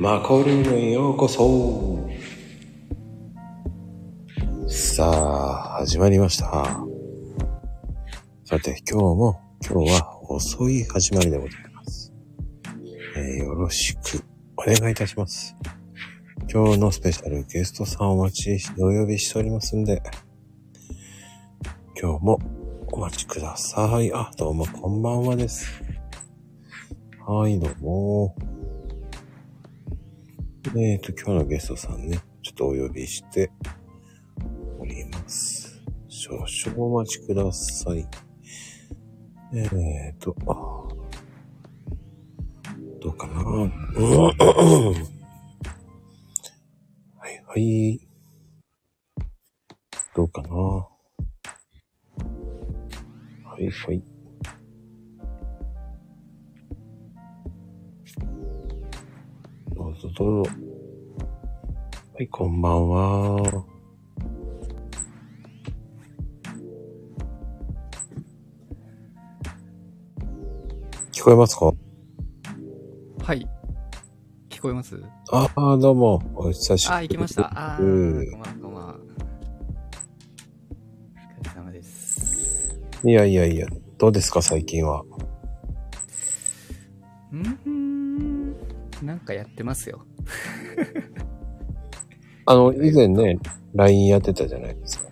マコルームへようこそさあ、始まりました。さて、今日も、今日は遅い始まりでございます。えーよろしくお願いいたします。今日のスペシャルゲストさんお待ちして、お呼びしておりますんで、今日もお待ちください。あ、どうもこんばんはです。はい、どうも。えっ、と、今日のゲストさんね、ちょっとお呼びしております。少々お待ちください。えっ、と、どうかなこえますか？はい。聞こえます？ああ、どうも。お久しぶりあ、行きました。あー、うんこんばんは、こんばんは。お疲れ様です。いやいやいや、どうですか、最近は。うーん、なんかやってますよ。あの、以前ね、LINE やってたじゃないですか。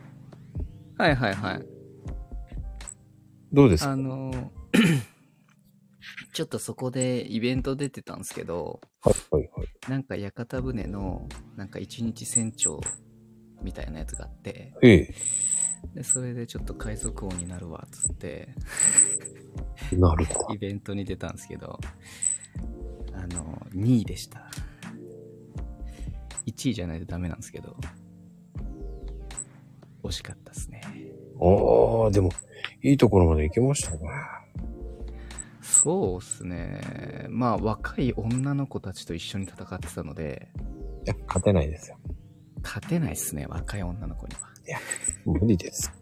はいはいはい。どうですか？あの、ちょっとそこでイベント出てたんですけど、はいはいはい。なんか屋形船の、なんか一日船長みたいなやつがあって、ええ、で、それでちょっと海賊王になるわ、つって、なるほど。イベントに出たんですけど、あの、2位でした。1位じゃないとダメなんですけど、惜しかったですね。ああ、でも、いいところまで行きましたね。そうっすね。まあ、若い女の子たちと一緒に戦ってたので、いや、勝てないですよ。勝てないっすね、若い女の子には。無理です。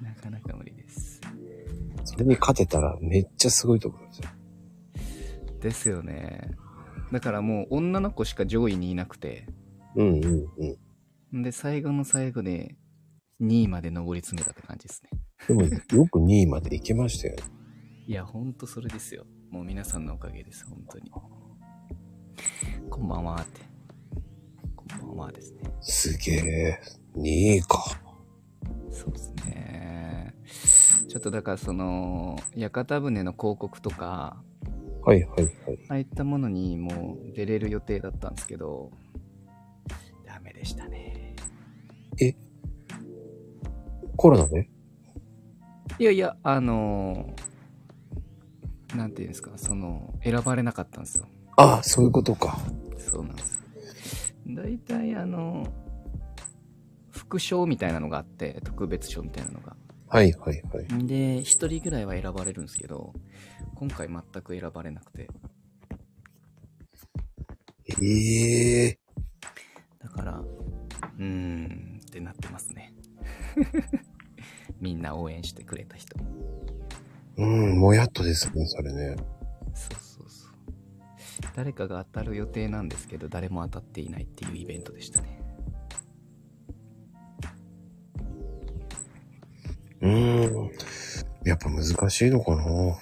なかなか無理です。それに勝てたらめっちゃすごいところですよ。ですよね。だからもう女の子しか上位にいなくて、うんうんうん。んで、最後の最後で2位まで上り詰めたって感じですね。でも、よく2位まで行けましたよ。いや、ほんとそれですよ。もう皆さんのおかげです、本当に。こんばんはって。こんばんはですね。すげえ。2位か。そうですね。ちょっとだからその、屋形船の広告とか、はいはいはい。ああいったものにもう出れる予定だったんですけど、ダメでしたね。コロナで？いやいや、あのーなんていうんですか、その、選ばれなかったんですよ。ああ、そういうことか。そうなんです。大体あの、副賞みたいなのがあって、特別賞みたいなのが。はいはいはい。で、一人ぐらいは選ばれるんですけど、今回全く選ばれなくて。ええだから、うーんってなってますね。みんな応援してくれた人。うん、もやっとですね、それね。そうそうそう。誰かが当たる予定なんですけど、誰も当たっていないっていうイベントでしたね。うーん。やっぱ難しいのかなう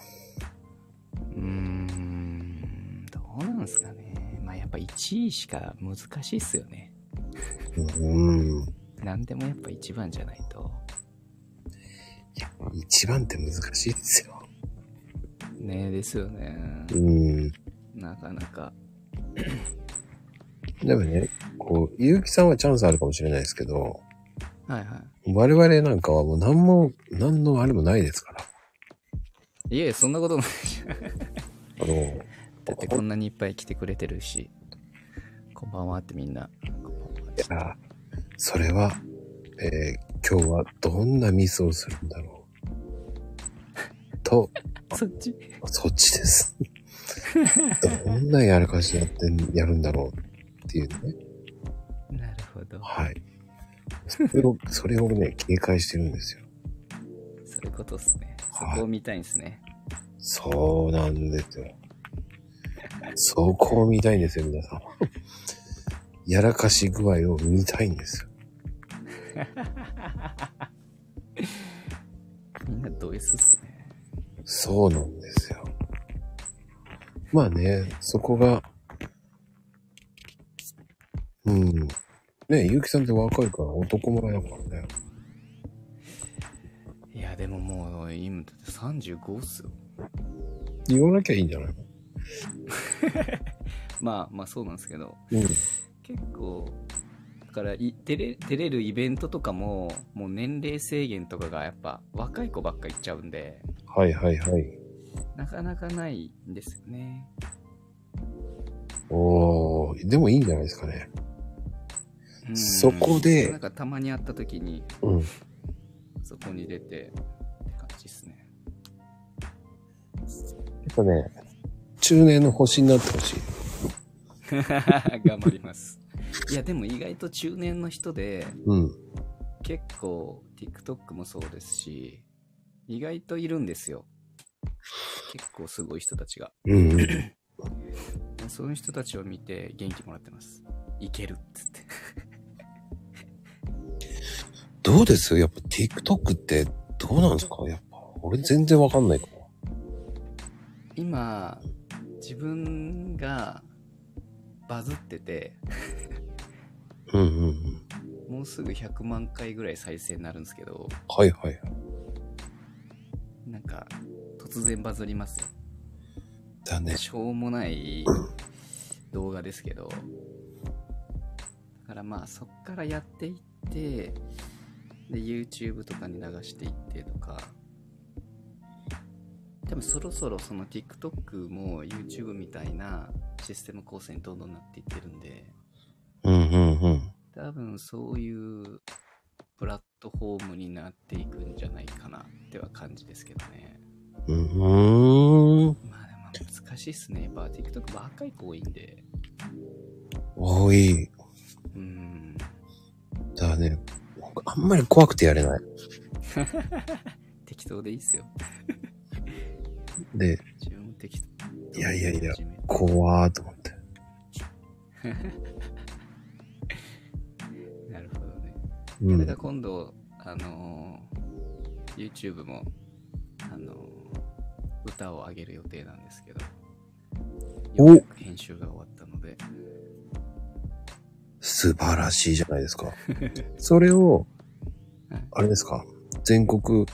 ーん、どうなんすかね。まあやっぱ1位しか難しいっすよね。うん。何でもやっぱ1番じゃないと。一番って難しいですよ。ねですよね。うん。なかなか。でもね、こう、ゆうきさんはチャンスあるかもしれないですけど、はいは我々なんかはもう何も、何のあれもないですから。い。いえ、そんなことない。あの、だってこんなにいっぱい来てくれてるし。こんばんはってみんな。こんばんはいや、それは、えー今日はどんなミスをするんだろう。と、そっち？そっちです。どんなやらかしやってん、やるんだろうっていうね。なるほど。はい。それを、それをね、警戒してるんですよ。そういうことっすね。そはいこを見たいんですね。そうなんですよ。そこを見たいんですよ、皆さん。やらかし具合を見たいんですよ。みんなド S っすね。そうなんですよ。まあね、そこが、うん。ねゆうきさんって若いから男前だからね。いや、でももう、今、だって35っすよ。言わなきゃいいんじゃないの？まあまあそうなんですけど、うん。結構、だからい出れ、出れるイベントとかも、もう年齢制限とかがやっぱ若い子ばっか行っちゃうんで、はいはいはい。なかなかないんですよね。おー、でもいいんじゃないですかね。うんそこでなんかたまに会った時に、うん。やそこに出て、って感じですね。っぱね、中年の星になってほしい。頑張ります。いや、でも意外と中年の人で、うん。結構 TikTok もそうですし、意外といるんですよ。結構すごい人たちが。うんうん。そういう人たちを見て元気もらってます。いけるっつって。どうです？やっぱ TikTok ってどうなんですか？やっぱ。俺全然わかんないか今、自分がバズってて、ら。うんうんうん。もうすぐ100万回ぐらい再生になるんですけど、はいはいはい。なんか、突然バズりますよ。だね。しょうもない動画ですけど、だからまあそっからやっていって、で、YouTube とかに流していってとか、でもそろそろその TikTok も YouTube みたいなシステム構成にどんどんなっていってるんで、うんうんうん。多分そういうプラットフォームになっていくんじゃないかなっては感じですけどね。うーん。まあでも難しいっすね。やっぱ TikTok 若い子多いんで。多い。うん。だからね、あんまり怖くてやれない。適当でいいっすよ。で、自分も適当。いやいやいや怖ーと思って。うん。だ。今度、あのー YouTube も、あのー歌を上げる予定なんですけど、お。編集が終わったので、素晴らしいじゃないですか。それをはい、あれですか？全国、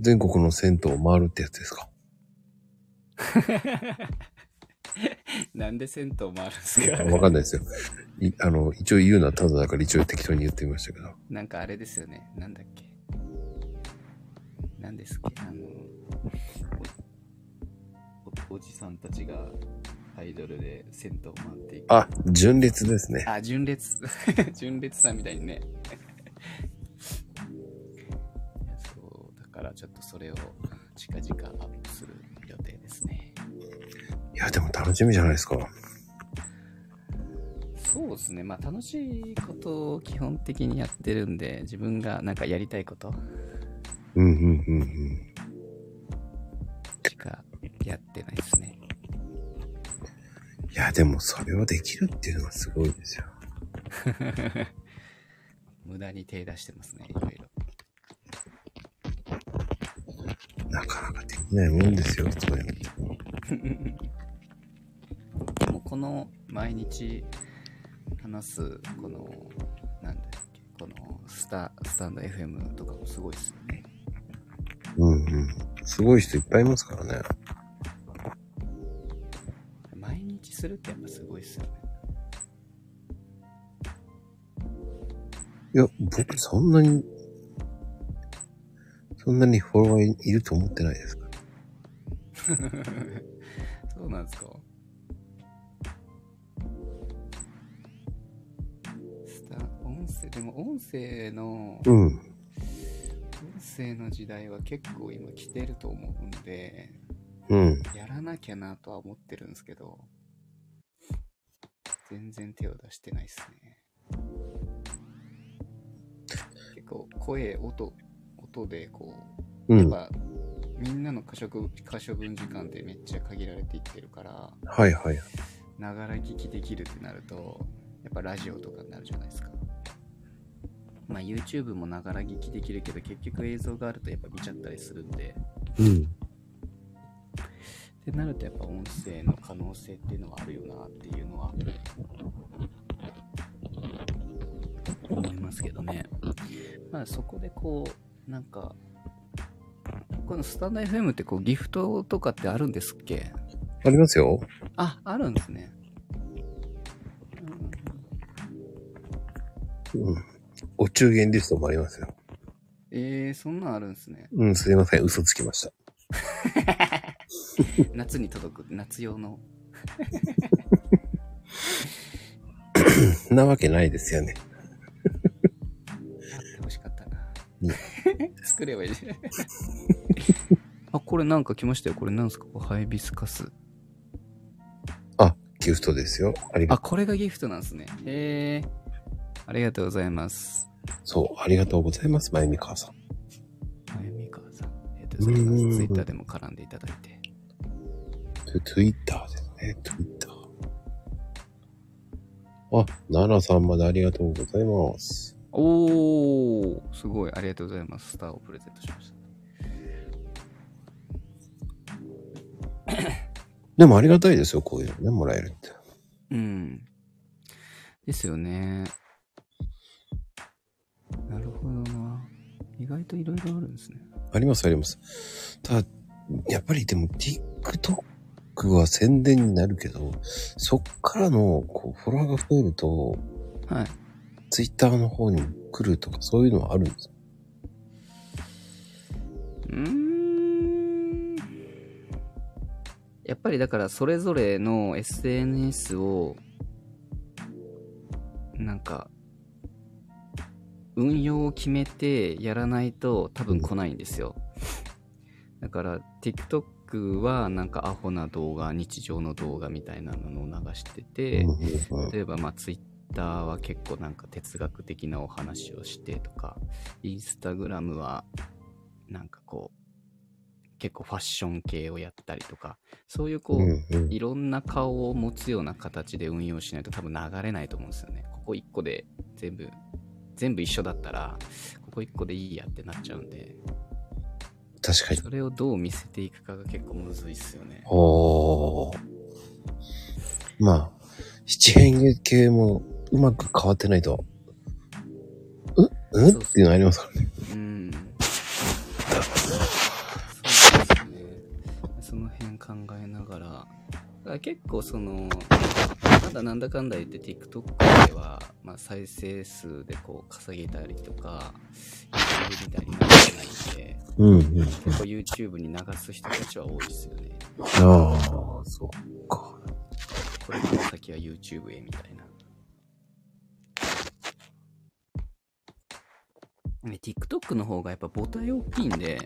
全国の銭湯を回るってやつですか？なんで銭湯回るんですか？わかんないですよ。いあの、一応言うのはただだから一応適当に言ってみましたけど。なんかあれですよね。なんだっけ？なんですっけ？あの、おおおじさんたちがアイドルで銭湯回っていく。あ、純烈ですね。あ、純烈。純烈さんみたいにね。そう、だからちょっとそれを近々アップするや、でも楽しみじゃないですか。そうですね。まあ楽しいことを基本的にやってるんで、自分がなんかやりたいことうんうんうんうん。しかやってないですね。いや、でもそれをできるっていうのがすごいですよ。無駄に手出してますね、いろいろ。なかなかできないもんですよ、そういうの。この毎日話す、この、なんだっけ、このスタ、スタンド FM とかもすごいですよね。うんうん。すごい人いっぱいいますからね。毎日するってやっぱすごいっすよね。いや、僕そんなに、そんなにフォロワーいると思ってないですか そうなんですか音声、でも音声の、うん。音声の時代は結構今来てると思うんで、うん。やらなきゃなとは思ってるんですけど、全然手を出してないっすね。結構声、音、音でこう、うん。やっぱみんなの可処分可処分時間ってめっちゃ限られていってるからはいはい。ながら聞きできるってなるとやっぱラジオとかになるじゃないですかまあ YouTube もながら聞きできるけど結局映像があるとやっぱ見ちゃったりするんでうん。ってなるとやっぱ音声の可能性っていうのはあるよなっていうのは思いますけどねまあそこでこうなんかこのスタンド FM ってこうギフトとかってあるんですっけ？ありますよ。ああるんですね、うんうん。お中元リストもありますよ。えー、そんなんあるんですねうん、すいません。嘘つきました。夏に届く夏用の なわけないですよね。あってほしかったなうん。作ればいいじゃん。あ、これなんか来ましたよ。これなんですか？ハイビスカス。あ、ギフトですよ。ありがあ、これがギフトなんですね。へえ。ありがとうございます。そう、ありがとうございます。まゆみかわさん。まゆみかわさん。ありがとツイッターでも絡んでいただいて。ツイッターですね。ツイッター。あ、ナナさんまでありがとうございます。おー、すごい。ありがとうございます。スターをプレゼントしました。でもありがたいですよ、こういうのね、もらえるって。うん。ですよね。なるほどな。意外といろいろあるんですね。あります、あります。ただ、やっぱりでも TikTok は宣伝になるけど、そっからのこうフォロワーが増えると、はい。Twitter の方に来るとかそういうのはあるんです。うーんやっぱりだからそれぞれの SNS をなんか運用を決めてやらないと多分来ないんですよ。だから TikTok はなんかアホな動画日常の動画みたいなのを流してて、例えばまあツイッターは結構なんか哲学的なお話をしてとかインスタグラムはなんかこう結構ファッション系をやったりとかそういうこう、うんうん。いろんな顔を持つような形で運用しないと多分流れないと思うんですよね。ここ1個で全部全部一緒だったらここ1個でいいやってなっちゃうんで確かに。それをどう見せていくかが結構むずいっすよねおー。まあ、七変化系もうまく変わってないと、ううん？っていうのありますからね。うん。そうですね。その辺考えながら、だ結構その、まだなんだかんだ言って TikTok では、まあ、再生数でこう稼げたりとか、YouTube みたいになってないんで、うんうん。結構 YouTube に流す人たちは多いですよね。ああ、そっか。これから先は YouTube へみたいな。ね TikTok の方がやっぱ母体大きいんで、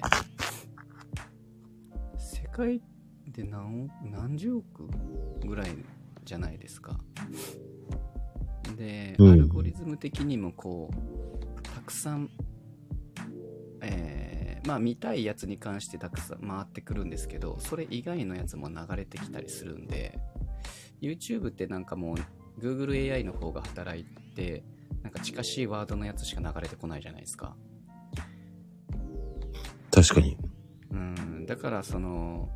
世界で何億何十億ぐらいじゃないですか。で、うんアルゴリズム的にもこう、たくさん、えーまあ見たいやつに関してたくさん回ってくるんですけど、それ以外のやつも流れてきたりするんで、YouTube ってなんかもう Google AI の方が働いて、なんか近しいワードのやつしか流れてこないじゃないですか。確かに。うん、だからその、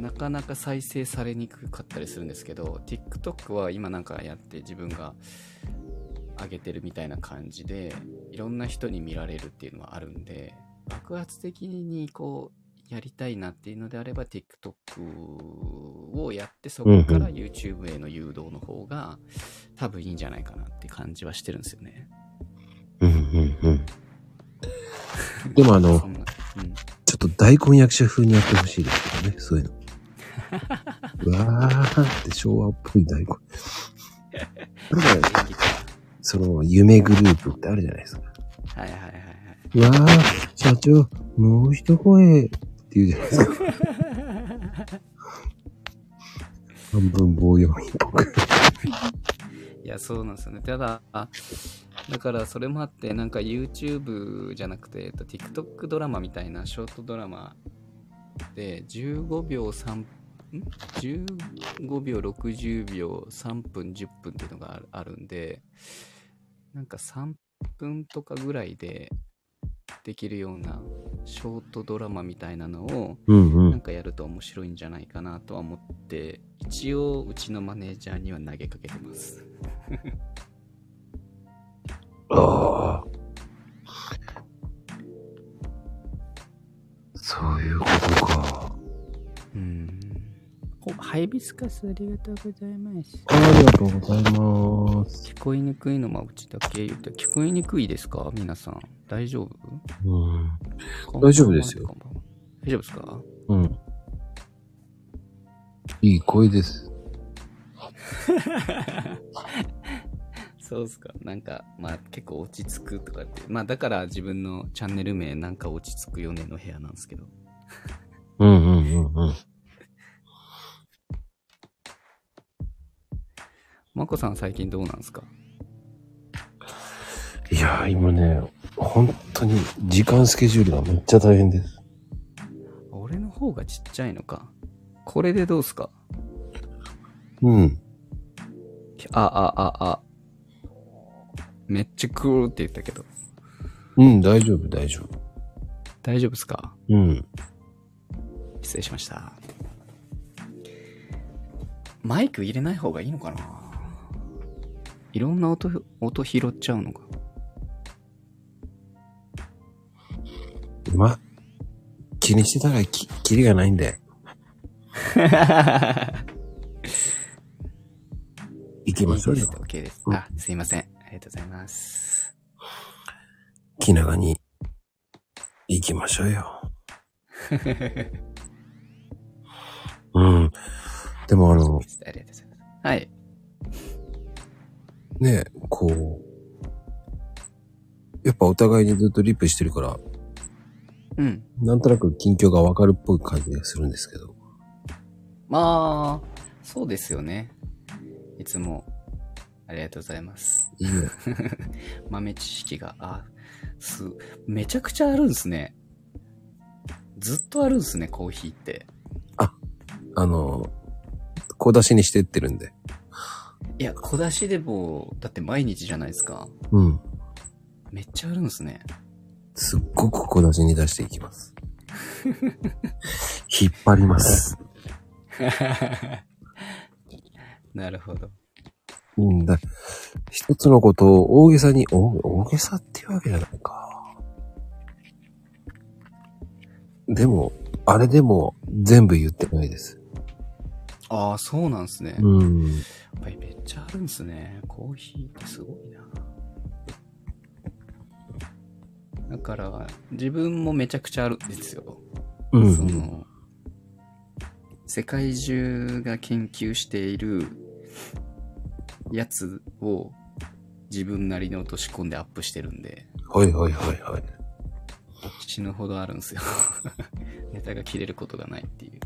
なかなか再生されにくかったりするんですけど、TikTok は今なんかやって自分が上げてるみたいな感じで、いろんな人に見られるっていうのはあるんで、爆発的にこう、やりたいなっていうのであれば TikTok をやってそこから YouTube への誘導の方が多分いいんじゃないかなって感じはしてるんですよね。うんうんうん。でもあのうんちょっと大根役者風にやってほしいですけどね、そういうの。うわーって昭和っぽい大根。なんか、演技とかその、夢グループってあるじゃないですか。はいはいはいはい。うわー、社長、もう一声って言うじゃないですか。半分棒読みっぽく。いや、そうなんですよね。ただ、あだからそれもあって、なんか YouTube じゃなくて、えっと TikTok ドラマみたいなショートドラマで15秒3、ん ?15 秒、60秒、3分、10分っていうのがあるんで、なんか3分とかぐらいでできるようなショートドラマみたいなのをうんうん。なんかやると面白いんじゃないかなとは思って、一応うちのマネージャーには投げかけてます。ああ。イビスカスありがとうございます。ありがとうございます。聞こえにくいのはうちだけ言って、聞こえにくいですか？皆さん。大丈夫？うん。大丈夫ですよ大丈夫ですか？うん。いい声です。そうっすか。なんか、まあ結構落ち着くとかって。まあだから自分のチャンネル名なんか落ち着くよねの部屋なんですけど。うんうんうんうん。まこさん最近どうなんですか？いやー、今ね、本当に時間スケジュールがめっちゃ大変です。俺の方がちっちゃいのか。これでどうっすか？うん。あ、あ、あ、あ。めっちゃクールって言ったけど。うん、大丈夫、大丈夫。大丈夫っすか？うん。失礼しました。マイク入れない方がいいのかな？いろんな音、音拾っちゃうのか。ま、気にしてたらき、キリがないんで。行きましょうよ。OK です。うんあ、すいません。ありがとうございます。気長に行きましょうよ。うん。でもあの、ありがとうございます。はい。ね、こう、やっぱお互いにずっとリップしてるから、うん。なんとなく近況がわかるっぽい感じがするんですけど。まあ、そうですよね。いつも、ありがとうございます。いいね。豆知識が、あ、す、めちゃくちゃあるんですね。ずっとあるんですね、コーヒーって。あの、小出しにしてってるんで。いや、小出しでも、だって毎日じゃないですか。うん。めっちゃあるんですね。すっごく小出しに出していきます。引っ張ります。なるほど。うんだ。一つのことを大げさに、大大げさっていうわけじゃないか。でも、あれでも全部言ってないです。ああ、そうなんですね。やうん。っぱりめっちゃあるんですね。コーヒーってすごいな。だから、自分もめちゃくちゃあるんですよ。うん。その、世界中が研究しているやつを自分なりに落とし込んでアップしてるんで、はいはいはいはい。死ぬほどあるんですよ。ネタが切れることがないっていう。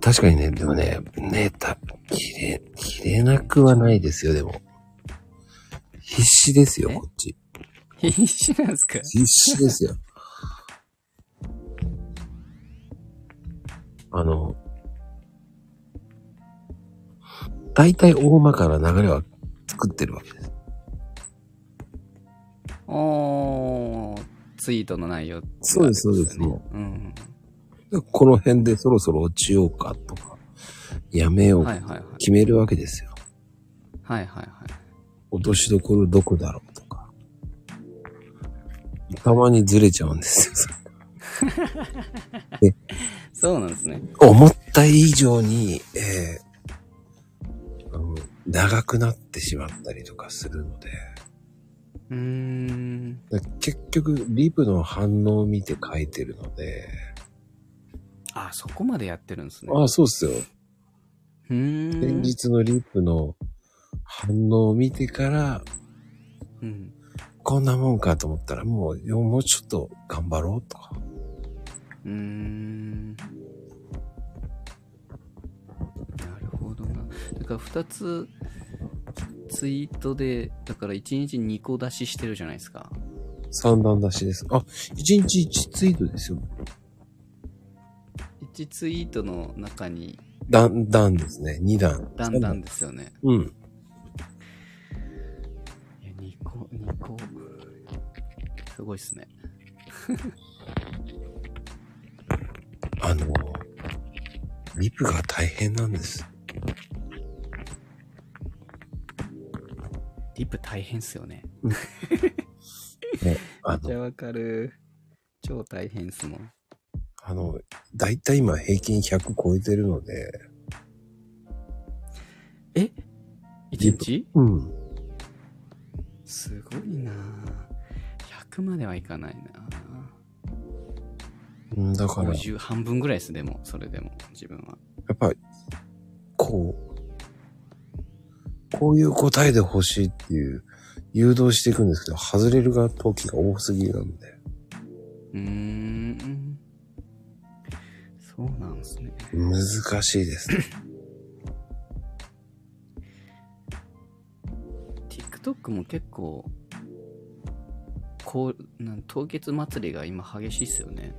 確かにね、でもね、ネタ、切れ、切れなくはないですよ、でも。必死ですよ、え？こっち。必死なんですか？必死ですよ。あの、大体大まかな流れは作ってるわけです。おー、ツイートの内容、そうですそうですね。うん。でこの辺でそろそろ落ちようかとか、やめようか。決めるわけですよ。はいはいはい。落としどころどこだろうとか。たまにずれちゃうんですよ。そ うなんですね。思った以上に、えーあの長くなってしまったりとかするので、うーん。だ結局、リプの反応を見て書いてるので、あ、そこまでやってるんですね。ああ、そうっすよ。ん。先日のリプの反応を見てから、うん。こんなもんかと思ったら、もう、よもうちょっと頑張ろうとか。うーん。なるほどな。だから二つツイートで、だから1日2個出ししてるじゃないですか。三段出しです。あ、一日一ツイートですよ。1ツイートの中に段、段ですね。二段。だんだんですよね。うん。いや、2個、2個。すごいっすね。あの、リプが大変なんです。リップ大変っすよね。ね、めっちゃわかる。超大変っすもん。あの、だいたい今平均100超えてるので、え？リ ?1 ップ日？うん。すごいなぁ100まではいかないなうんだから、や50半分ぐらいです、でも、それでも、自分は。っぱ、こう、こういう答えで欲しいっていう、誘導していくんですけど、外れるが時が多すぎなんで、うーん。そうなんですね。難しいですね。TikTok も結構、こう、なん凍結祭りが今激しいっすよね。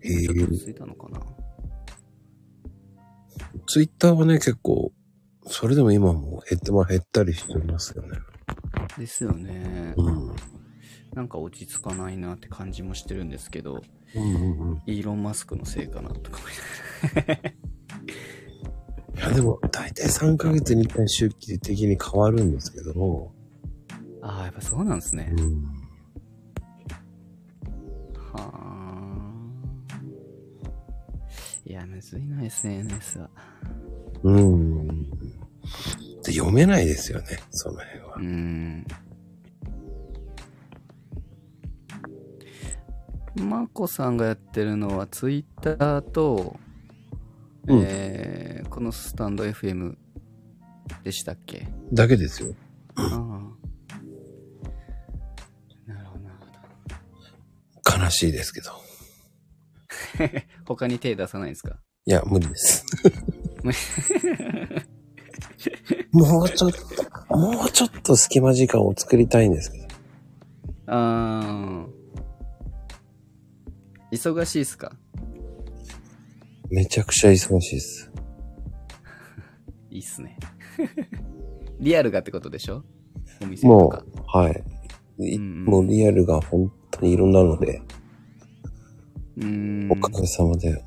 えちょっといたのかな。ツイッターはね、結構、それでも今も減ってま、減ったりしてますよね。ですよね。うん。なんか落ち着かないなって感じもしてるんですけど、うんうんうん。イーロン・マスクのせいかなとか思いいや、でも、だいたい3ヶ月に1回周期的に変わるんですけど、ああ、やっぱそうなんですね。うん。はあ。いや、むずいな、SNS は。うん。で読めないですよね、その辺はう。ん。まこさんがやってるのは、ツイッターと、うんえー、このスタンド FM でしたっけ？だけですよ。ああ。なるほど、なるほ悲しいですけど。ど。他に手出さないんですか？いや、無理です。もうちょっと、もうちょっと隙間時間を作りたいんですけど。あー。忙しいっすか？めちゃくちゃ忙しいです。いいっすね。リアルがってことでしょ？お店ともか。う、はい。いうんうんもうリアルが本当にいろんなので、うーん。おかげさまで。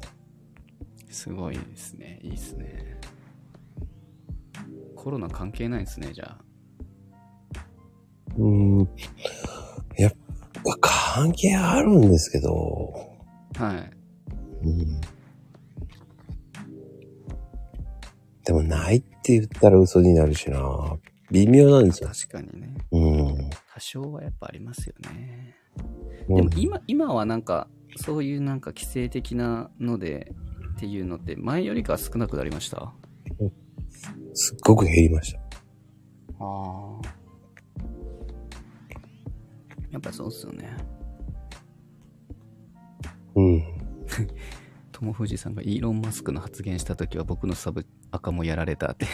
すごいですね。いいっすね。コロナ関係ないですね、じゃうーん。やっぱ関係あるんですけど、あ。はい。うん。でもないって言ったら嘘になるしな。微妙なんですよ。確かにね。うん。多少はやっぱありますよね。ででも今、今はなんか、そういうなんか規制的なのでっていうのって前よりかは少なくなりました？あすっごく減りました。あ。やっぱそうっすよね。うん。友藤さんがイーロン・マスクの発言した時は僕のサブ赤もやられたって。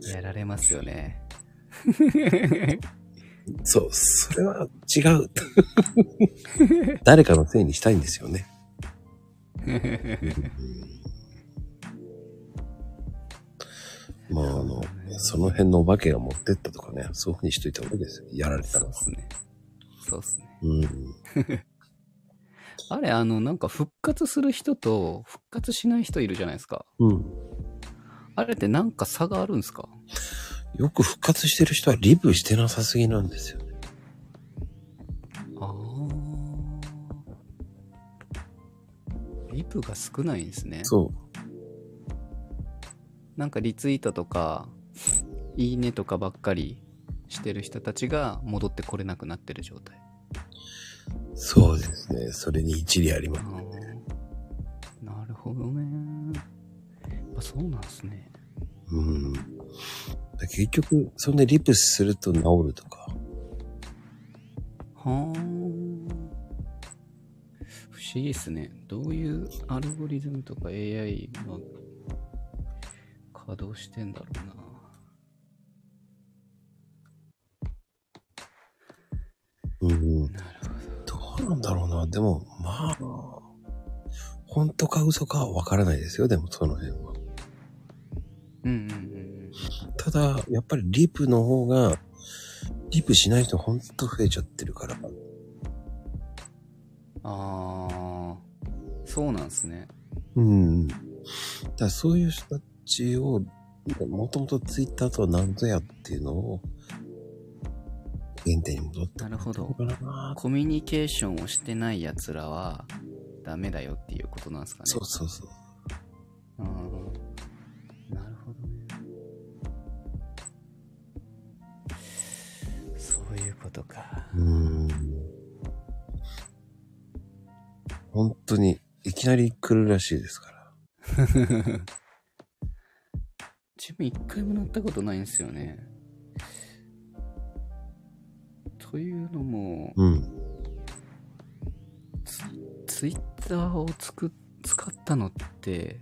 やられますよね。そう、それは違う。誰かのせいにしたいんですよね。まあ、あの、その辺のお化けが持ってったとかね、そういうふうにしといた方がいいですよ。やられたらそうっ。すね。そうっすね。うん。あれ、あの、なんか復活する人と復活しない人いるじゃないですか。うん。あれってなんか差があるんですか？よく復活してる人はリブしてなさすぎなんですよね。ああ。リプが少ないんですね。そなんかリツイートとか、いいねとかばっかりしてる人たちが戻ってこれなくなってる状態。う。そうですね。それに一理あります。あーなるほどね。やっぱそうなんですね。うん。で結局、そんでリプすると治るとか。はあ。不思議っすね。どういうアルゴリズムとか AI が稼働してんだろうな。うん。なるなんだろうな。でも、まあ、本当か嘘かはわからないですよ。でも、その辺は。うんうんうんただ、やっぱりリプの方が、リプしない人ほんと増えちゃってるから。うん。ああ、そうなんですね。うん。だからそういう人たちを、もともとツイッターとは何ぞやっていうのを、原点に戻ってなるほどコミュニケーションをしてない奴らはダメだよっていうことなんですかね。そうそうそう。うん。なるほどね。そういうことか。うーん。本当に、いきなり来るらしいですから。自分一回も乗ったことないんですよね。というのも、うん。ツイッターをつく使ったのって、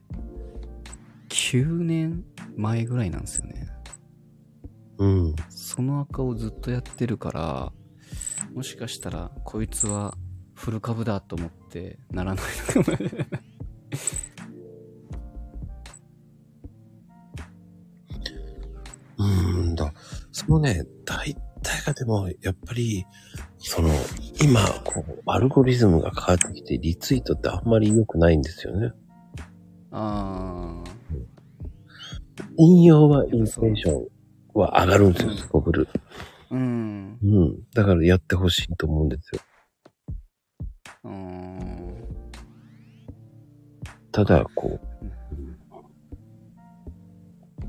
9年前ぐらいなんですよね。うん。その赤をずっとやってるから、もしかしたら、こいつはフル株だと思ってならないのかも。うーんだ。そのね、大体がでも、やっぱり、その、今、こう、アルゴリズムが変わってきて、リツイートってあんまり良くないんですよね。あ引用はインテンションは上がるんですよ、すこぶる。ー、うん。うん。だからやってほしいと思うんですよ。うーん。ただ、こう、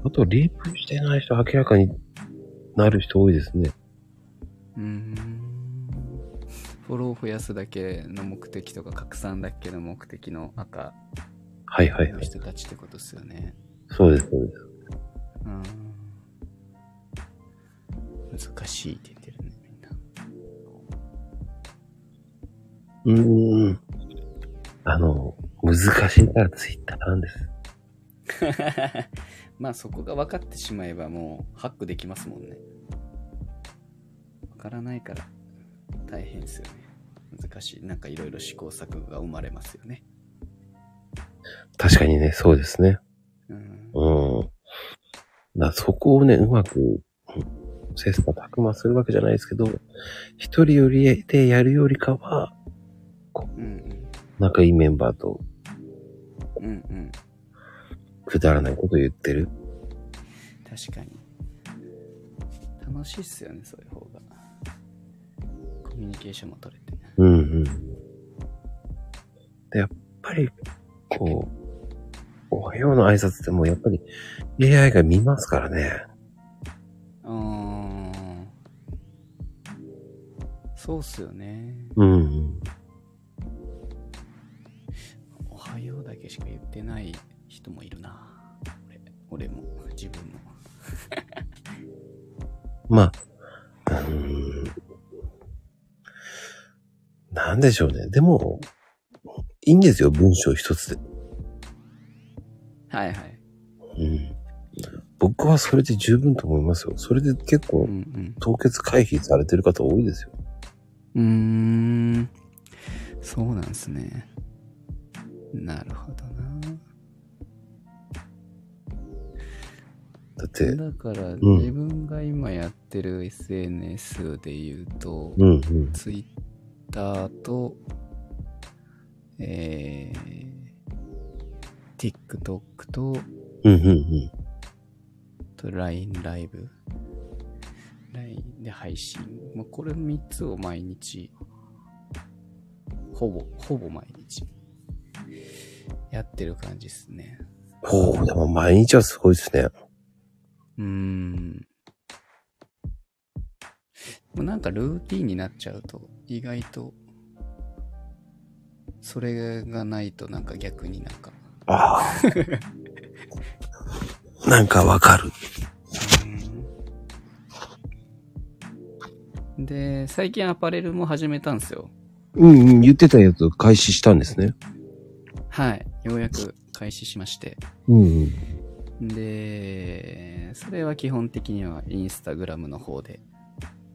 あと、リープしてない人、明らかになる人多いですね。うーん。フォロー増やすだけの目的とか拡散だけの目的の赤はいはいはい。の人たちってことですよね。そうです、そうです。うん。難しいって言ってるね、みんな。うーん。あの、難しいからツイッターなんです。まあそこが分かってしまえばもうハックできますもんね。分からないから大変ですよね。難しい。なんかいろいろ試行錯誤が生まれますよね。確かにね、そうですね。うん。うん。だそこをね、うまく、うん切磋琢磨するわけじゃないですけど、一人よりでやるよりかは、うん仲いいメンバーとうん。うんうん。くだらないこと言ってる。確かに。楽しいっすよね、そういう方が。コミュニケーションも取れて。うんうん。で、やっぱり、こう、おはようの挨拶ってもうやっぱり AI が見ますからね。うーん。そうっすよね。うんうん。おはようだけしか言ってない人もいるな。俺俺も、自分も。まあ、なんでしょうね。でも、いいんですよ、文章一つで。はいはい。うん。僕はそれで十分と思いますよ。それで結構うんうん。凍結回避されてる方多いですよ。うーん。そうなんですね。なるほどな。だって、だから、ん自分が今やってる SNS で言うと、うんうん。Twitter と、えー、TikTok と、うんうんうん。と LINE ライブ。LINE で配信。まあ、これ3つを毎日、ほぼ、ほぼ毎日、やってる感じですね。ほう、でも毎日はすごいですね。うーん。もうなんかルーティンになっちゃうと、意外と、それがないとなんか逆になんか、ああ。なんかわかる。うんで、最近アパレルも始めたんですよ。うんうん、言ってたやつを開始したんですね。はい。ようやく開始しまして。うんうん。で、それは基本的にはインスタグラムの方で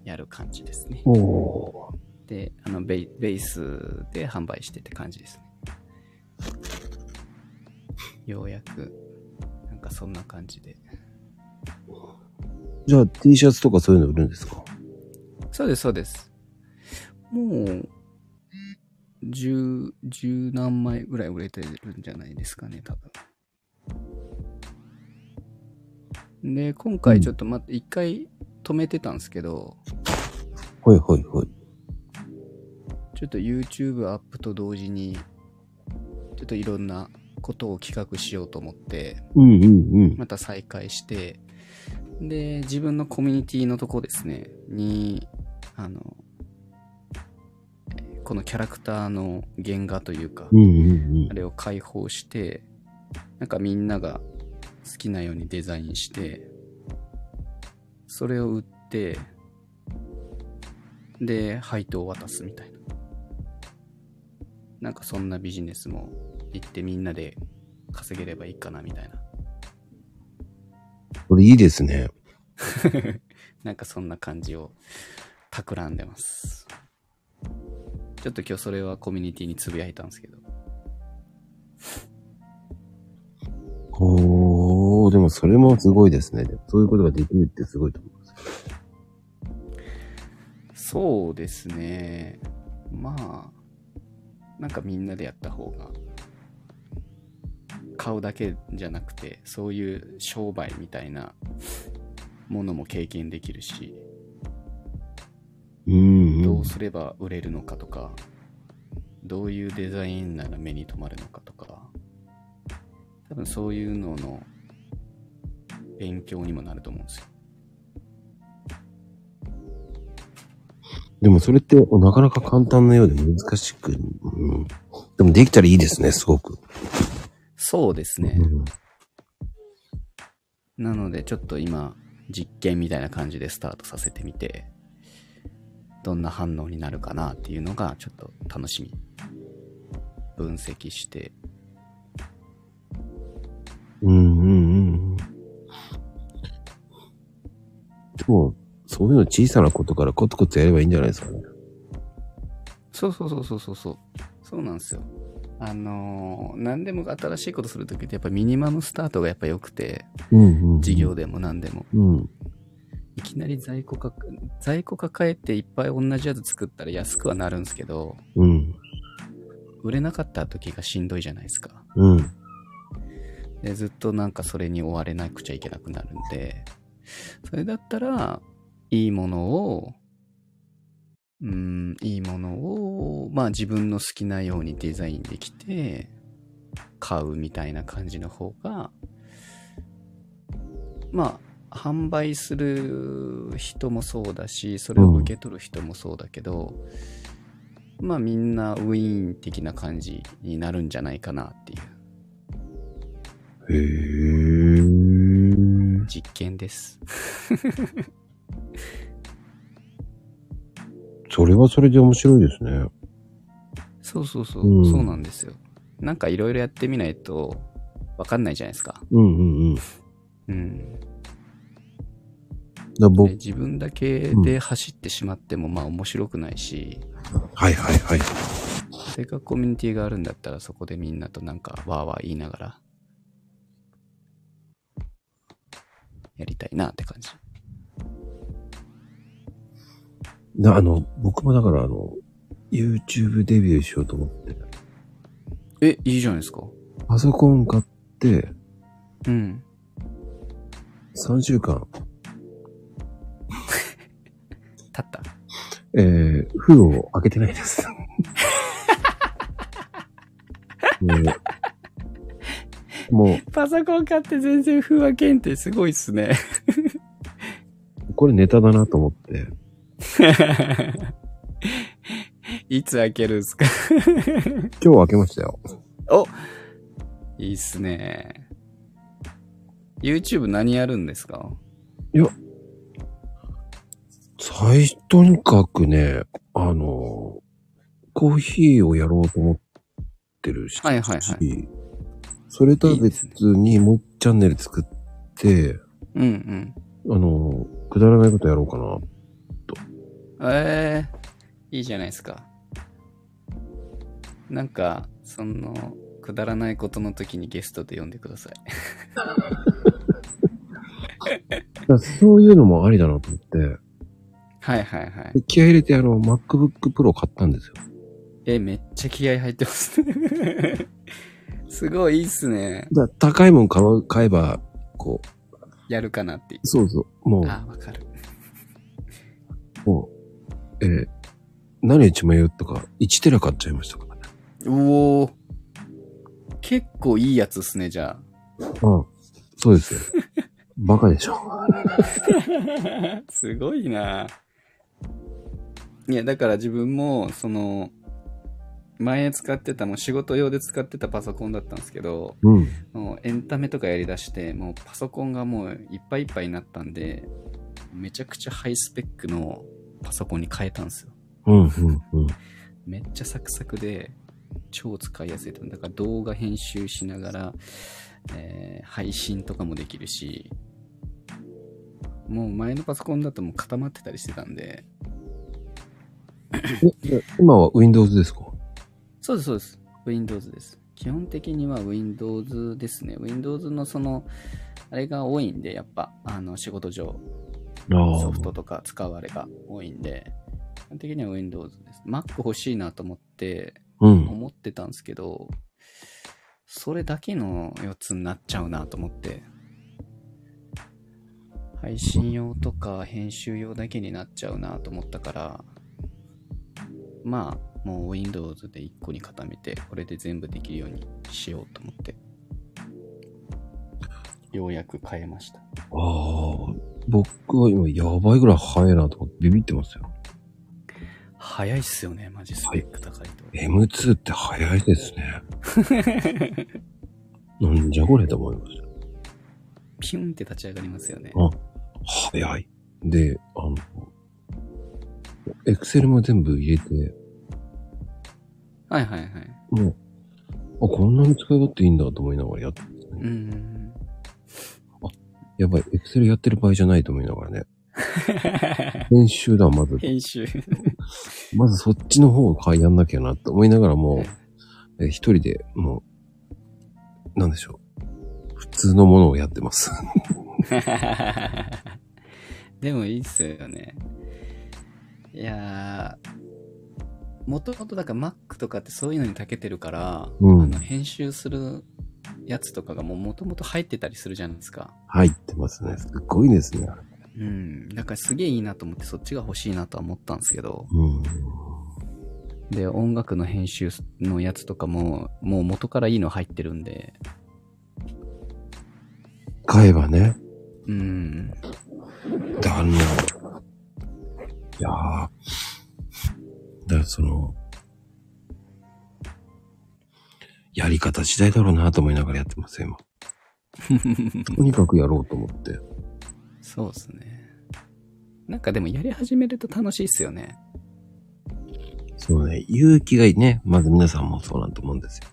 やる感じですね。おー。で、あのベイ、ベースで販売してって感じですね。ようやく、なんかそんな感じで。じゃあ T シャツとかそういうの売るんですか？そうです、そうです。もう、十、十何枚ぐらい売れてるんじゃないですかね、多分。で、今回ちょっと待って、一回止めてたんですけど、はいはいはい。ちょっと YouTube アップと同時に、ちょっといろんなことを企画しようと思って、うんうんうん。また再開して、で、自分のコミュニティのとこですね、に、あの、このキャラクターの原画というか、うんうんあれを開放して、なんかみんなが好きなようにデザインして、それを売って、で、配当を渡すみたいな。なんかそんなビジネスも行ってみんなで稼げればいいかなみたいな。これいいですね。なんかそんな感じを企んでます。ちょっと今日それはコミュニティにつぶやいたんですけど。おー、でもそれもすごいですね。そういうことができるってすごいと思います。そうですね。まあ、なんかみんなでやった方が、買うだけじゃなくて、そういう商売みたいなものも経験できるし、うんうん。どうすれば売れるのかとか、どういうデザインなら目に留まるのかとか、多分そういうのの勉強にもなると思うんですよ。でもそれってなかなか簡単なようで難しく、うん。でもできたらいいですね、すごく。そうですね。うんなのでちょっと今実験みたいな感じでスタートさせてみてどんな反応になるかなっていうのがちょっと楽しみ分析してうんうんうん。でも、そういうの小さなことからコツコツやればいいんじゃないですかね。そうそうそうそうそうそうそうなんですよあのー何でも新しいことするときってやっぱミニマムスタートがやっぱ良くてうんうん、事業でも何でもうん。いきなり在庫か在庫抱えていっぱい同じやつ作ったら安くはなるんですけどうん。売れなかった時がしんどいじゃないですかうん。でずっとなんかそれに追われなくちゃいけなくなるんで、それだったら、いいものを、うーん、いいものを、まあ自分の好きなようにデザインできて、買うみたいな感じの方が、まあ、販売する人もそうだし、それを受け取る人もそうだけど、まあみんなウィーン的な感じになるんじゃないかなっていう。へー。実験です。それはそれで面白いですね。そうそうそう、うんそうなんですよ。なんかいろいろやってみないとわかんないじゃないですか。うんうんうん。だうん。自分だけで走ってしまってもまあ面白くないし、はいはいはい。せっかくコミュニティがあるんだったらそこでみんなとなんかわーわー言いながらやりたいなって感じ。な、あの、僕もだからあの、YouTube デビューしようと思って、え、いいじゃないですか。パソコン買って、うん。3週間、立った。えー、封を開けてないです。ね もパソコン買って全然封開けんってすごいっすね。う、これネタだなと思って、いつ開けるんすか？今日開けましたよ。おいいっすね。YouTube 何やるんですか？最、とにかくね、あの、コーヒーをやろうと思ってるし、はいはいはいそれとは別にもう一チャンネル作って、うんあの、くだらないことやろうかな。うん。ええいいじゃないですか。なんか、その、くだらないことの時にゲストで呼んでください。そういうのもありだなと思って、はいはいはい。で気合い入れてあの、MacBook Pro 買ったんですよ。え、めっちゃ気合入ってますね。すごいいいっすね。だ高いもん買う買えば、こう、やるかなっていう。そうそう、もう、あ、わかる。もう、えー何日も言うとか、1テラ買っちゃいましたからね。おお。結構いいやつっすね、じゃあ。あそうですよ。バカでしょ。すごいな。いや、だから自分も、その、前使ってた、もう仕事用で使ってたパソコンだったんですけど、うん。もうエンタメとかやりだして、もうパソコンがもういっぱいいっぱいになったんで、めちゃくちゃハイスペックのパソコンに変えたんですよ。うん、うん、うん。めっちゃサクサクで、超使いやすいと。だから動画編集しながら、えー配信とかもできるし、もう前のパソコンだともう固まってたりしてたんで、今は Windows ですか？そうです、そうです。Windows です。基本的には Windows ですね。Windows のその、あれが多いんで、やっぱ、あの、仕事上、あソフトとか使うあれが多いんで、基本的には Windows です。Mac 欲しいなと思って、うん。思ってたんですけど、それだけの4つになっちゃうなと思って、配信用とか編集用だけになっちゃうなと思ったから、まあ、もう Windows で1個に固めて、これで全部できるようにしようと思って、ようやく変えました。ああ、僕は今やばいぐらい早いなと思ってビビってますよ。早いっすよね、マジスペック高いと。M2 って早いですね。なんじゃこれと思いましピュンって立ち上がりますよね。た。あ、早い。で、あの、エクセルも全部入れて、はいはいはい。もう、あ、こんなに使い勝手いいんだと思いながらやってますね。うん。やばい、エクセルやってる場合じゃないと思いながらね。編集だ、まず。編集。まずそっちの方をやんなきゃなと思いながらも、え一人でもう、なんでしょう。普通のものをやってます。でもいいっすよね。いやー、もともとだから Mac とかってそういうのに長けてるから、うんあの編集するやつとかがもうもともと入ってたりするじゃないですか。入ってますね。すっごいですね。うん。だからすげえいいなと思ってそっちが欲しいなとは思ったんですけど、うん。で、音楽の編集のやつとかも、もう元からいいの入ってるんで、買えばね。うん。だんな。いやー。だからその、やり方次第だろうなと思いながらやってますよ、今。とにかくやろうと思って。そうですね。なんかでもやり始めると楽しいっすよね。そうね、勇気がね、まず皆さんもそうなんと思うんですよ。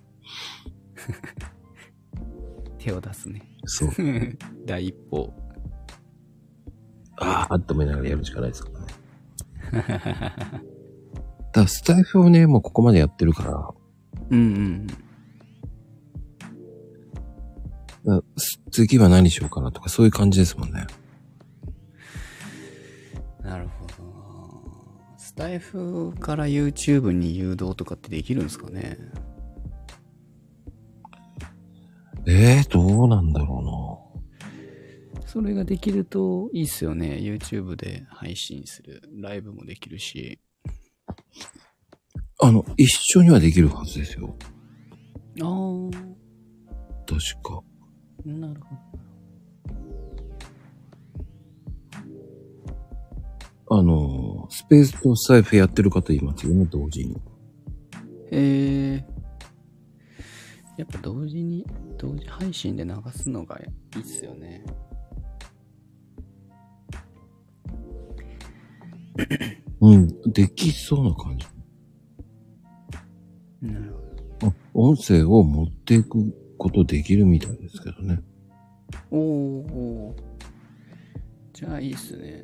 手を出すね。そう。第一歩。あーって思いながらやるしかないですからね。だからスタイフをね、もうここまでやってるから、うんうん。次は何しようかなとかそういう感じですもんね。なるほど。スタイフから YouTube に誘導とかってできるんですかね？えー、どうなんだろそれができるといいっすよね。YouTube で配信する。ライブもできるし。うな。あの、一緒にはできるはずですよ。ああ、確か。なるほあの、スペースとスタイフやってる方いますよね、同時に。ど。へえ。やっぱ同時に、同時配信で流すのがいいっすよね。うん、できそうな感じ。なるほど。あ、音声を持っていくことできるみたいですけどね。おおじゃあいいっすね。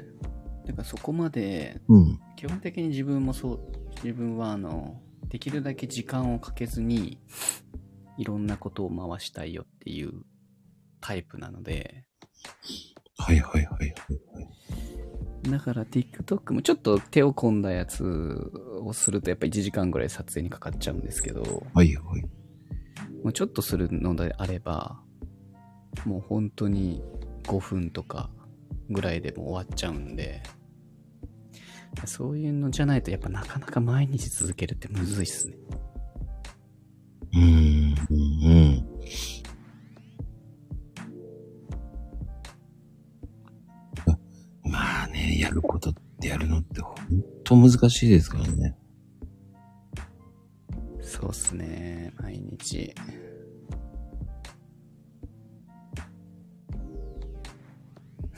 だからそこまで、うん。基本的に自分もそう、自分はあの、できるだけ時間をかけずに、いろんなことを回したいよっていうタイプなので、はいはいはいはいはい。だから TikTok もちょっと手を込んだやつをするとやっぱ1時間ぐらい撮影にかかっちゃうんですけど、はいはい。もうちょっとするのであれば、もう本当に5分とかぐらいでも終わっちゃうんで、そういうのじゃないとやっぱなかなか毎日続けるってむずいっすね。うん。うん。まあね、やることってやるのって本当難しいですからね。そうっすね、毎日。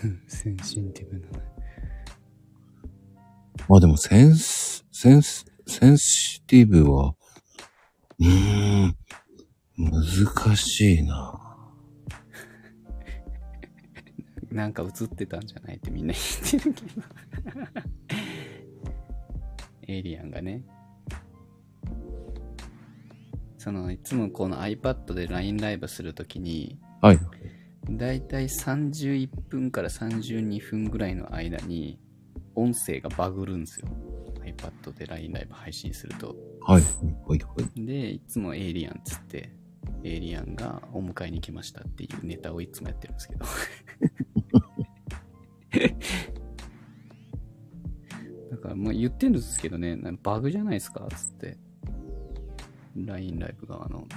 う んセンシティブな。まあでもセンス、センス、センシティブは、うーん、難しいな。なんか映ってたんじゃないってみんな言ってるけど。エイリアンがね。その、いつもこの iPad で LINE ライブするときに、はい。だいたい31分から32分ぐらいの間に、音声がバグるんですよ。iPad で LINE ライブ配信すると。はい。はい。はい。で、いつもエイリアンっつって、エイリアンがお迎えに来ましたっていうネタをいつもやってるんですけど。だからもう言ってるんですけどね、バグじゃないですかっつって。LINE ライブ側の。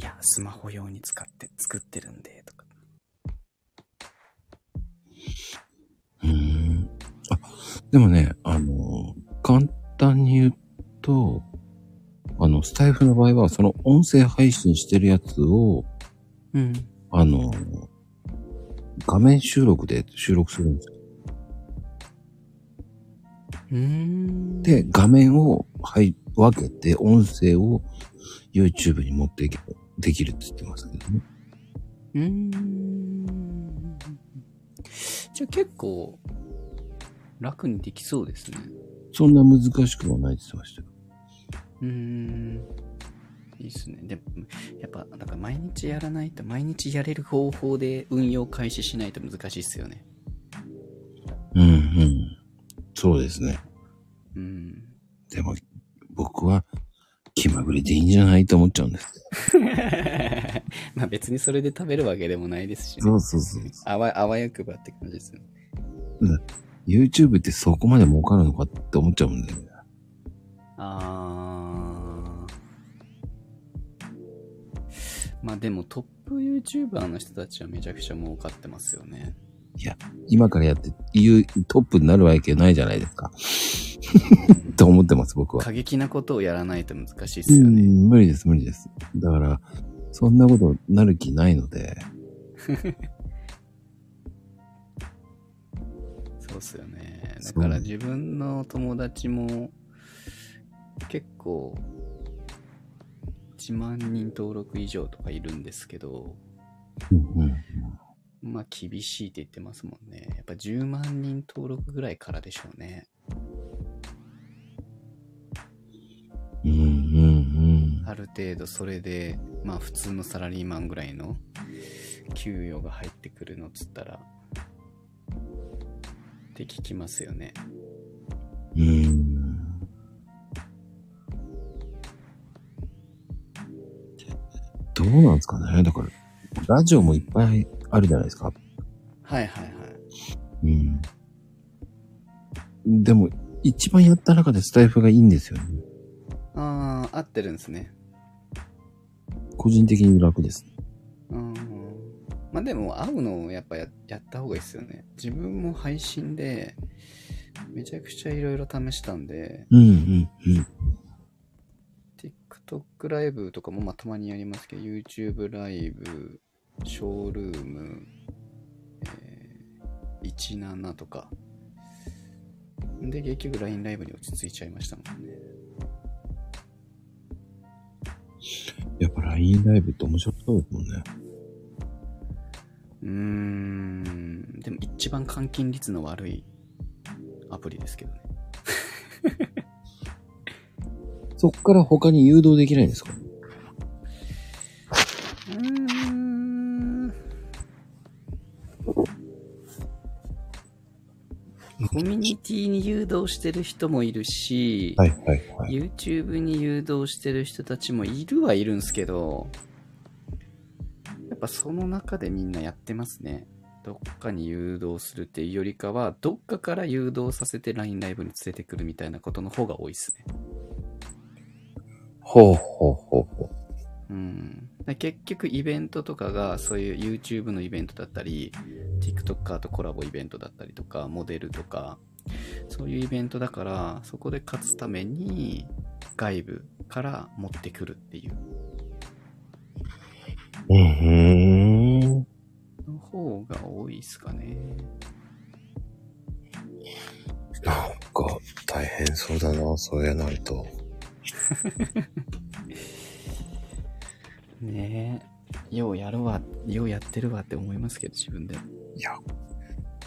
いや、スマホ用に使って作ってるんで、とか。うーん。あ、でもね、あの、簡単に言うと、あの、スタイフの場合は、その音声配信してるやつを、うん。あの、画面収録で収録するんですよ。で、画面を、はい、分けて、音声を YouTube に持っていけばできるって言ってますけどね。うーん。じゃあ結構、楽にできそうですね。そんな難しくはないって言ってましたよ。うーん。いいっすね。でも、やっぱ、だから毎日やらないと、毎日やれる方法で運用開始しないと難しいっすよね。そうですね。うん。でも、僕は気まぐれでいいんじゃないと思っちゃうんです。まあ別にそれで食べるわけでもないですしね。そうそうそう。あわ、あわやくばって感じですよね。YouTube ってそこまで儲かるのかって思っちゃうんだよね。あー。まあでもトップ YouTuber の人たちはめちゃくちゃ儲かってますよね。今からやって言うトップになるわけないじゃないですか。と思ってます、僕は。過激なことをやらないと難しいっうすよね。ん、無理です、無理です。だから、そんなことなる気ないので、そうっすよね。だから自分の友達も結構1万人登録以上とかいるんですけど、うんうんまあ厳しいって言ってますもんね。やっぱ10万人登録ぐらいからでしょうね。うんうんある程度それで、まあ普通のサラリーマンぐらいの給与が入ってくるのっつったら、って聞きますよね。うん。うん。どうなんですかねだから、ラジオもいっぱいあるじゃないですか。はいはいはい。うん。でも、一番やった中でスタイフがいいんですよね。ああ、合ってるんですね。個人的に楽です。うん。まあでも会うのをやっぱややった方がいいですよね。自分も配信でめちゃくちゃいろいろ試したんで、うんうんうん。TikTok ライブとかもまあたまにやりますけど、YouTube ライブ、ショールーム、えー、17とか。で、結局 LINE ライブに落ち着いちゃいましたもんね。やっぱ LINE ライブって面白そうですもんね。うーん、でも一番換金率の悪いアプリですけどね。そっから他に誘導できないんですか？コミュニティに誘導してる人もいるし、はいはいはい。YouTube に誘導してる人たちもいるはいるんですけど、やっぱその中でみんなやってますね。どっかに誘導するっていうよりかは、どっかから誘導させて LINE ライブに連れてくるみたいなことの方が多いですね。ほうほうほうほうん。で結局イベントとかがそういう YouTube のイベントだったり、TikToker とコラボイベントだったりとか、モデルとか、そういうイベントだから、そこで勝つために外部から持ってくるっていうう。うんふーん。の方が多いですかね。なんか、大変そうだな、そうやなると。ねえ。ようやるわ、ようやってるわって思いますけど、自分でも。いや、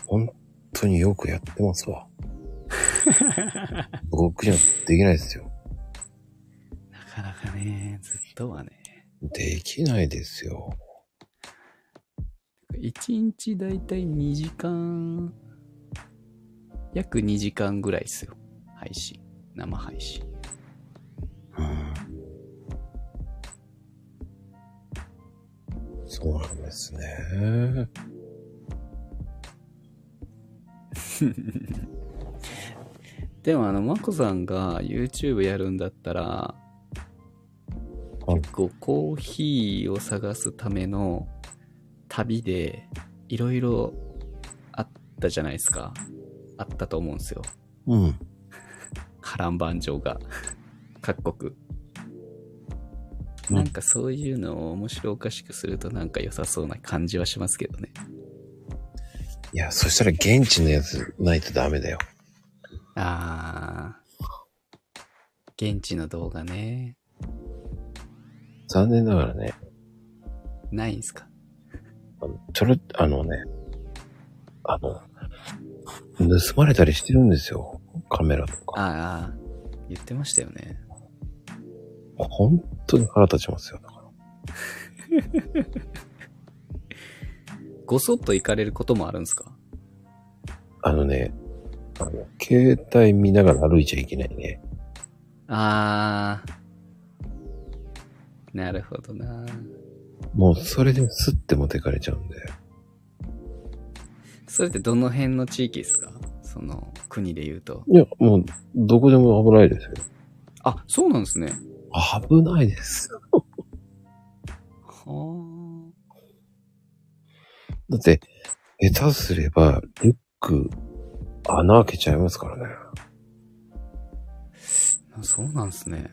本当によくやってますわ。僕にはできないですよ。なかなかね、ずっとはね。できないですよ。1日だいたい2時間、約2時間ぐらいですよ。配信。生配信。そうなんですね。でもあの、まこさんが YouTube やるんだったら、はい結構コーヒーを探すための旅でいろいろあったじゃないですか。あったと思うんですよ。うん。波乱万丈が。各国。うんなんかそういうのを面白おかしくするとなんか良さそうな感じはしますけどね。いや、そしたら現地のやつないとダメだよ。あー。現地の動画ね。残念ながらね、ないんすか？あのちょろ、あのね、あの、盗まれたりしてるんですよ。カメラとか。ああ、言ってましたよね。本当に腹立ちますよ。だからごそっと行かれることもあるんすか？あのね、あの、携帯見ながら歩いちゃいけないね。あー。なるほどな。もうそれでスッて持ってかれちゃうんで。それってどの辺の地域ですか？その国で言うと。いや、もう、どこでも危ないですよ。あ、そうなんですね。危ないですよ。はだって、下手すれば、リュック、穴開けちゃいますからね。あ。そうなんですね。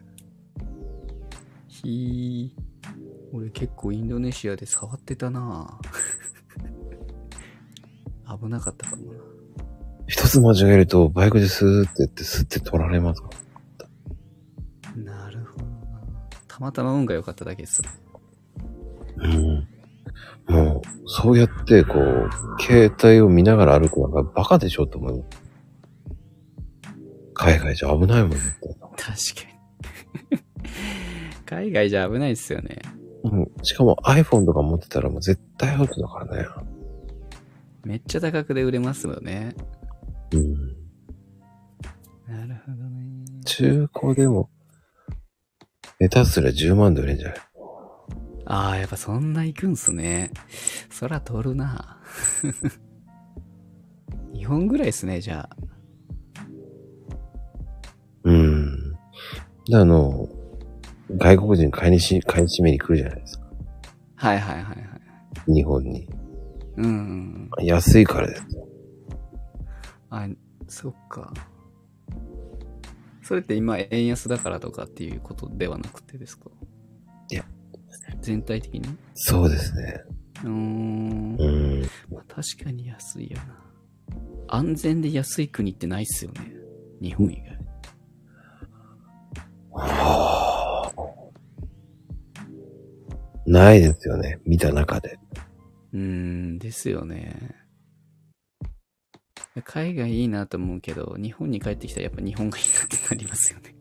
ひー。俺結構インドネシアで触ってたな 危なかったかもな。一つ間違えると、バイクでスーって言って、スッて取られますから。たまたま運が良かっただけですね。うん。もう、そうやって、こう、携帯を見ながら歩くのがバカでしょって思う。海外じゃ危ないもんね。確かに。海外じゃ危ないですよね。うん。しかも iPhone とか持ってたらもう絶対アウトだからね。めっちゃ高くで売れますよね。うん。なるほどね。中古でも、下手すりゃ10万で売れんじゃない？ああ、やっぱそんな行くんすね。そら取るな。2本ぐらいっすね、じゃあ。うん。で、あの、外国人買いにし、買い占めに来るじゃないですか。はいはいはいはい。日本に。うんうんうん。安いからですよ。あ、そっか。それって今円安だからとかっていうことではなくてですか？いや。全体的に？そうですね。うーん。うん。まあ確かに安いよな。安全で安い国ってないっすよね。日本以外。はあ。ないですよね。見た中で。うーん、ですよね。海外いいなと思うけど、日本に帰ってきたらやっぱ日本がいいなってなりますよね。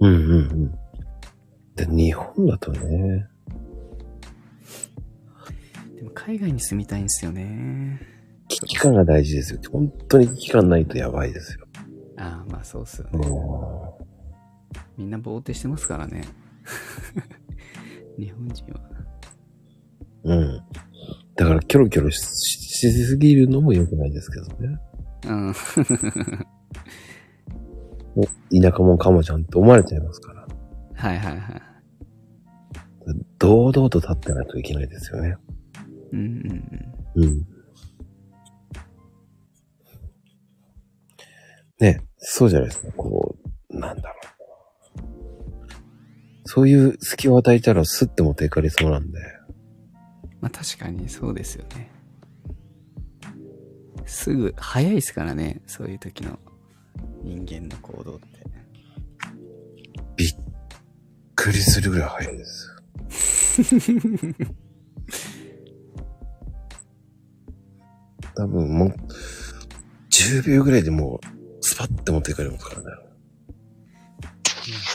うんうんうん。で、日本だとね、でも海外に住みたいんですよね。危機感が大事ですよ。本当に危機感ないとやばいですよ。ああ、まあそうっすようね。んみんなぼーってしてますからね。日本人は。うん。だから、キョロキョロししすぎるのも良くないですけどね。うん。もう田舎もんかもちゃんって思われちゃいますから。はいはいはい。堂々と立ってないといけないですよね。うんうんうん。うん。ね、そうじゃないですか。こう、なんだろう。そういう隙を与えたらスッて持っていかれそうなんで。まあ確かにそうですよね。すぐ、早いですからね、そういう時の人間の行動って。びっくりするぐらい早いです。多分もう、10秒ぐらいでもう、スパッて持っていかれますからね。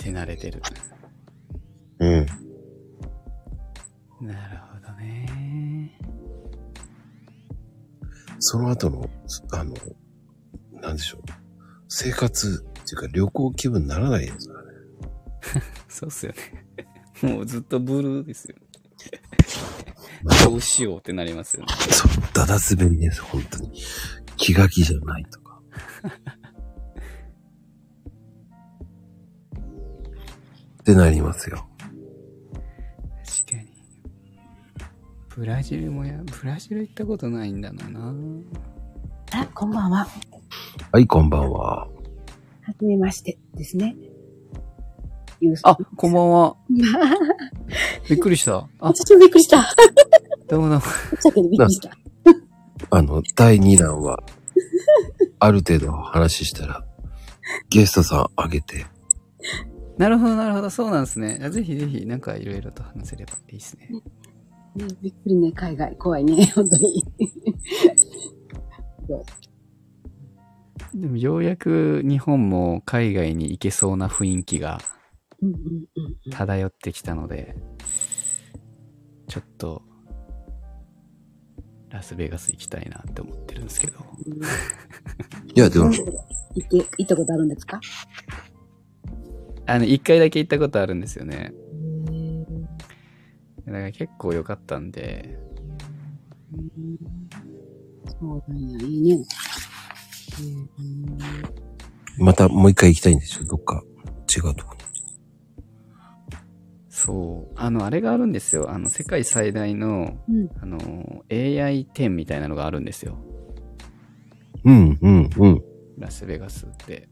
手慣れてる。うん。なるほどその後の、あの、なんでしょう。生活っていうか旅行気分にならないですからね。そうっすよね。もうずっとブルーですよ。どうしようってなりますよね。そう、だだ滑りです、本当に。気が気じゃないとか。ってなりますよ。ブラジルもや、ブラジル行ったことないんだろうな。あ、こんばんは。はい、こんばんは。はじめましてですね。ゆうあ、こんばんは。びっくりした。あ、私もびっくりした。どうもどうも。さっきでびっくりした。あの、第2弾は、ある程度話したら、ゲストさんあげて、なるほど、なるほど。そうなんですね。ぜひぜひ、なんかいろいろと話せればいいですね。ね、びっくりね、海外。怖いね、本当に。でも、ようやく日本も海外に行けそうな雰囲気が。漂ってきたので、ちょっと、ラスベガス行きたいなって思ってるんですけど。いや、でも、行って、行ったことあるんですか？あの、一回だけ行ったことあるんですよね。だから結構良かったんで、そうなんや、いいね。またもう一回行きたいんでしょどっか違うとこに。そう。あの、あれがあるんですよ。あの、世界最大の、うん。あの、AI 展みたいなのがあるんですよ。うん、うん、うん。ラスベガスって。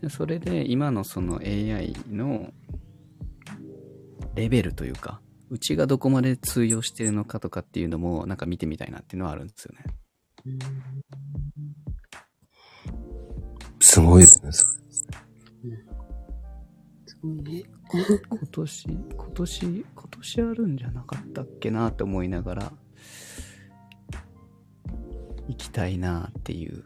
でそれで、今のその AI のレベルというか、うちがどこまで通用してるのかとかっていうのも、なんか見てみたいなっていうのはあるんですよね。すごいですね、それ。すごいね。今年、今年、今年あるんじゃなかったっけなって思いながら、行きたいなっていう。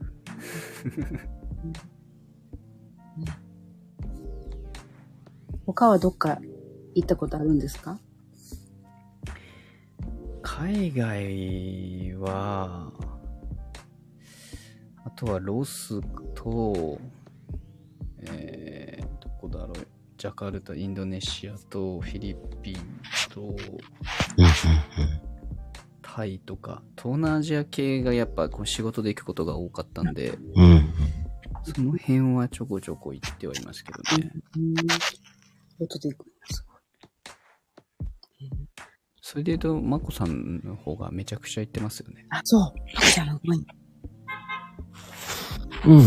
他はどっか行ったことあるんですか？海外は、あとはロスと、えー、どこだろう、ジャカルタ、インドネシアと、フィリピンと、タイとか、東南アジア系がやっぱこう仕事で行くことが多かったんで。その辺はちょこちょこ行ってはいますけどね。行くそれで言うと、まこさんの方がめちゃくちゃ行ってますよね。あ、そう。赤ちゃんの前に。うん。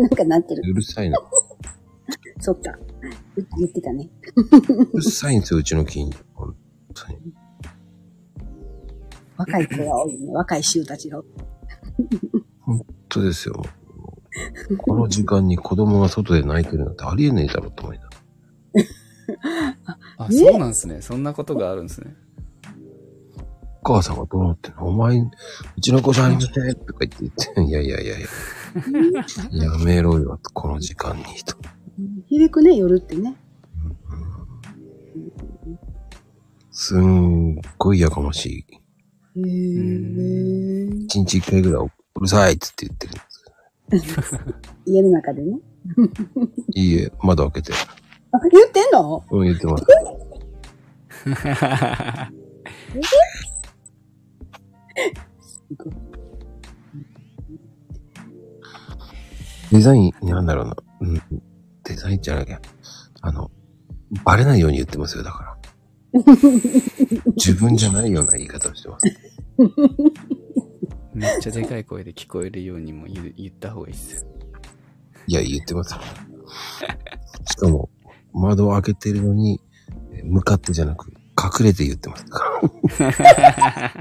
なんかなってる。うるさいな。そっか。う言ってたね。うるさいんですよ、うちの近所。本当に。若い子が多いね。若い衆たちが多い。本当ですよ。この時間に子供が外で泣いてるなんてありえねえだろうと思いながらあ、えそうなんですね。そんなことがあるんですね。お母さんがどうなってんの？お前、うちの子じゃありませんとか言って言って、いやいやいやいや、やめろよ、この時間に、と。響くね、夜ってね。すんごいやかましい。へー一日一回ぐらい、うるさいっつって言ってるんです。家の中でね。いいえ、窓開けて。あ、言ってんの？うん、言ってます。デザイン、なんだろうな。うん。デザインじゃなきゃ。あの、バレないように言ってますよ、だから。自分じゃないような言い方をしてます。めっちゃでかい声で聞こえるようにも言う言った方がいいっすよ。いや、言ってますよ。しかも、窓を開けてるのに、え向かってじゃなく、隠れて言ってますから。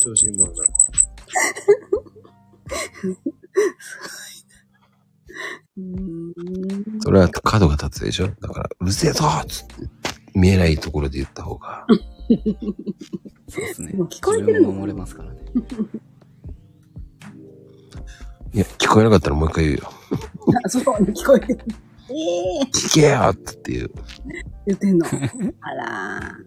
小心者だ。うーん。それは角が立つでしょ？だから、うるせえぞっつって、見えないところで言った方が。そうですね。聞こえてるの？も守れますからね。いや、聞こえなかったらもう一回言うよ。あ、そう、聞こえてる。ええ聞けよっていう。言ってんの。あら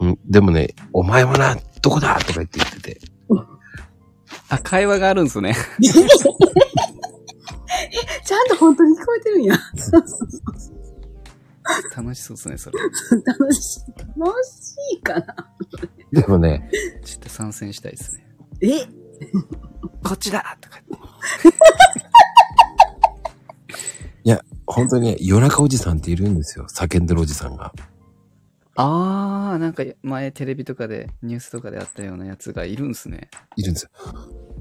うん、でもね、お前もな、どこだとか言って言ってて。あ、会話があるんですね。ー。ちゃんと本当に聞こえてるんや。楽しそうですね、それ。楽しい。楽しいかな。でもね、ちょっと参戦したいですね。え こっちだとか。いや、本当にね、夜中おじさんっているんですよ。叫んでるおじさんが。あー、なんか前テレビとかで、ニュースとかであったようなやつがいるんすね。いるんですよ。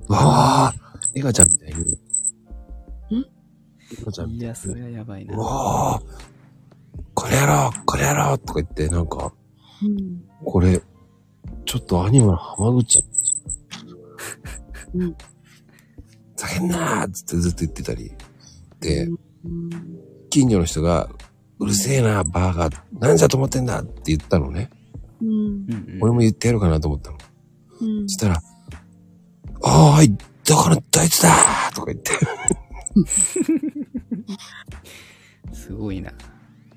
わあ、エガちゃんみたいに。エガちゃんいや、それはやばいうな。わあ、これやろう、これやろうとか言って、なんか、うん。これ、ちょっとアニメの浜口。うん。叫んなーっつってずっと言ってたり。で、うん。近所の人が、うるせえな、バーガー。何じゃと思ってんだって言ったのね。うん。俺も言ってやろうかなと思ったの。うんそしたら、おーい、どこのどいつだーとか言って。すごいな。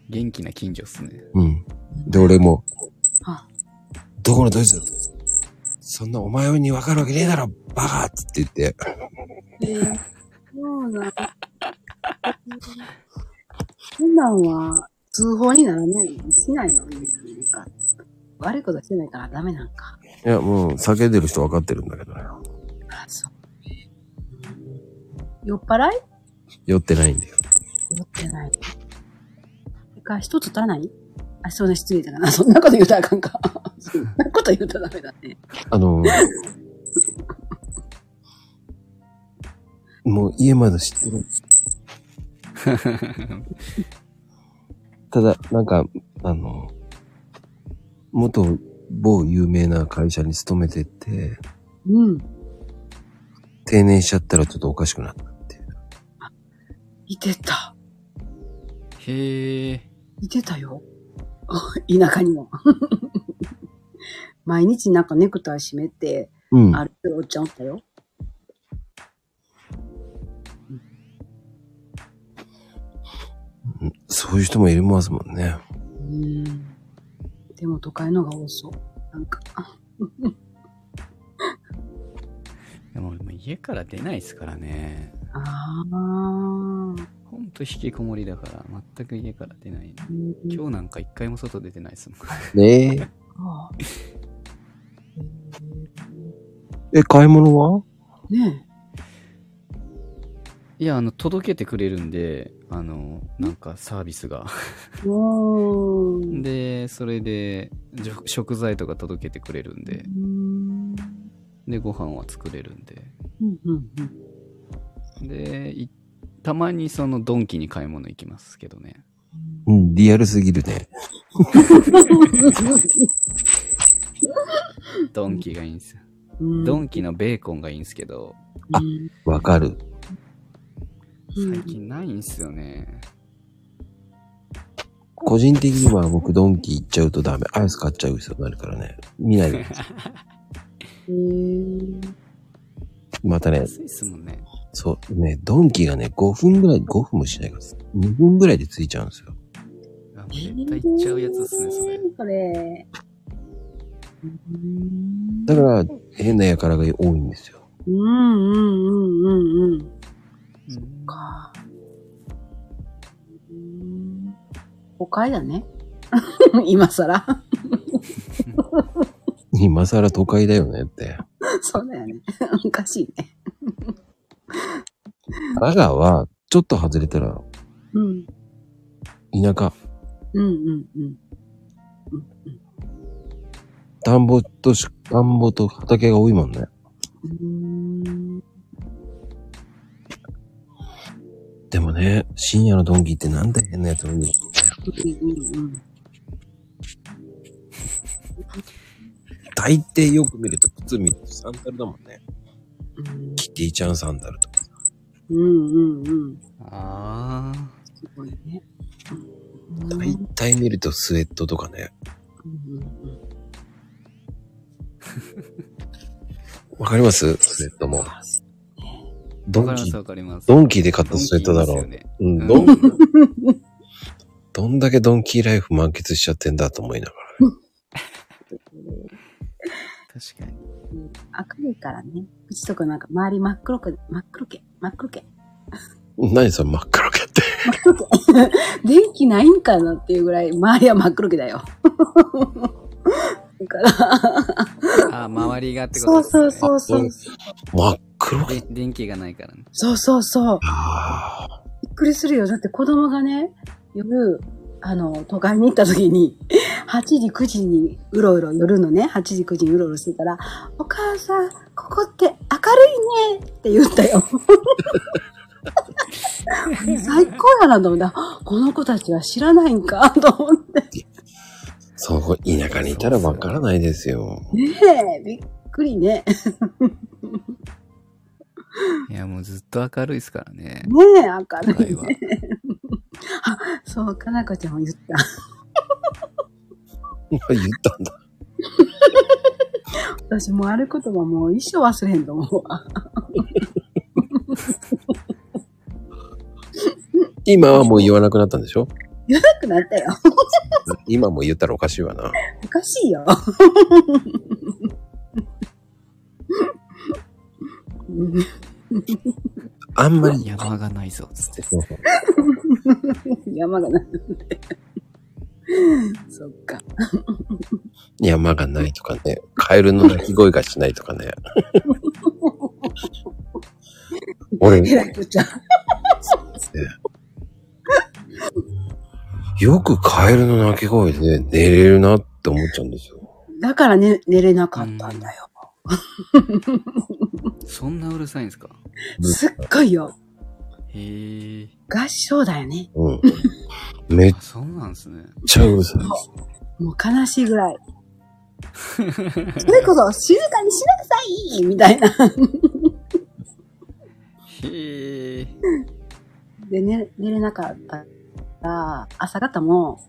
元気な近所っすね。うん。で、俺も、あ、どこのどいつだそんなお前にわかるわけねえだろ、バカっつって言って。えー、そうなんそんなんは通報にならないのしないのなんか悪いことしてないからダメなんか。いや、もう、叫んでる人わかってるんだけどね。あ、そう。酔っ払い？酔ってないんだよ。酔ってない。それから一つ足らない？あ、そうね、失礼だかな。そんなこと言うたらあかんか。そんなこと言うたらダメだね。あの、もう家まで知ってる。ただ、なんか、あの、元某有名な会社に勤めてて、うん。定年しちゃったらちょっとおかしくなったっていう。いてた。へえ。いてたよ。田舎にも。毎日なんかネクタイ締めて、うん。歩いてるおっちゃんおったよ。そういう人もいますもんね。うん。でも都会のが多そう。なんか。でも家から出ないですからね。ああ。ほんと引きこもりだから、全く家から出ない。今日なんか一回も外出てないですもん。ねえ。え、買い物は？ねいや、あの、届けてくれるんで、あの、なんかサービスが。で、それで、じょ食材とか届けてくれるんでう、ん。で、ご飯は作れるんで。うんうんうん。で、いたまにそのドンキに買い物行きますけどね。うん、リアルすぎるね。ドンキがいいんですよ。うんドンキのベーコンがいいんですけど、あわかる。うん最近ないんすよね。個人的には僕ドンキ行っちゃうとダメ。アイス買っちゃう人になるからね。見ないで。へーまたね、安いっすもんね。そう、ね、ドンキがね、5分ぐらい、5分もしないから、2分ぐらいで着いちゃうんですよ。あもう絶対行っちゃうやつっすね、それ。それ。うんだから、変な輩が多いんですよ。うんうんうんうんうん。うんか。うん誤解だね。今更。今更都会だよねって。そうだよね。おかしいね。阿賀は、ちょっと外れたら、うん。田舎、うんうんうん。田んぼとし、田んぼと畑が多いもんね。んでもね、深夜のドンキってなんで変なやつ多いんだろう大抵よく見ると靴見るとサンダルだもんね。うんキティちゃんサンダルとか。うんうんうん。あすごいね。大体見るとスウェットとかね。うんうんわかります？スウェットも。ー。ドンキわかります、わかります。ドンキーで買ったスウェットだろドンキーいいっうん、すどん、よね。どんだけドンキーライフ満喫しちゃってんだと思いながら。確かに。うん明るいからね。うちとかなんか周り真っ黒く、真っ黒け、真っ黒け。何それ真っ黒けって。電気ないんかなっていうぐらい周りは真っ黒けだよ。だから、あ、周りがってことそう。そうそうそう。真っ黒けで電気がないからね。そうそうそう。あびっくりするよ。だって子供がね、夜、あの、都会に行った時に、8時、9時にうろうろ、夜のね、8時、9時にうろうろしてたら、お母さん、ここって明るいねって言ったよ。最高やなと思った。この子たちは知らないんか？と思って。そう、田舎にいたらわからないですよ。ねえ、びっくりね。いや、もうずっと明るいですからね。ねえ、明るい。ね。あ、そう、かなこちゃんも言った。言ったんだ。私もうある言葉もう一生忘れへんと思うわ。今はもう言わなくなったんでしょ？言わなくなったよ。今も言ったらおかしいわな。おかしいよ。うんあんまり。山がないぞ、つって。山がなくて。そっか。山がないとかね。カエルの鳴き声がしないとかね。俺、えらいこっちゃん。よくカエルの鳴き声で寝れるなって思っちゃうんですよ。だからね、寝れなかったんだよ。そんなうるさいんですか？すっごいよ。へえ。合唱だよね。うん。めっあ、そうなんですね。ちゃうるさい。もう悲しいぐらい。それこそ静かにしなさいみたいな。へえ。で、寝寝れなかったら、朝方も、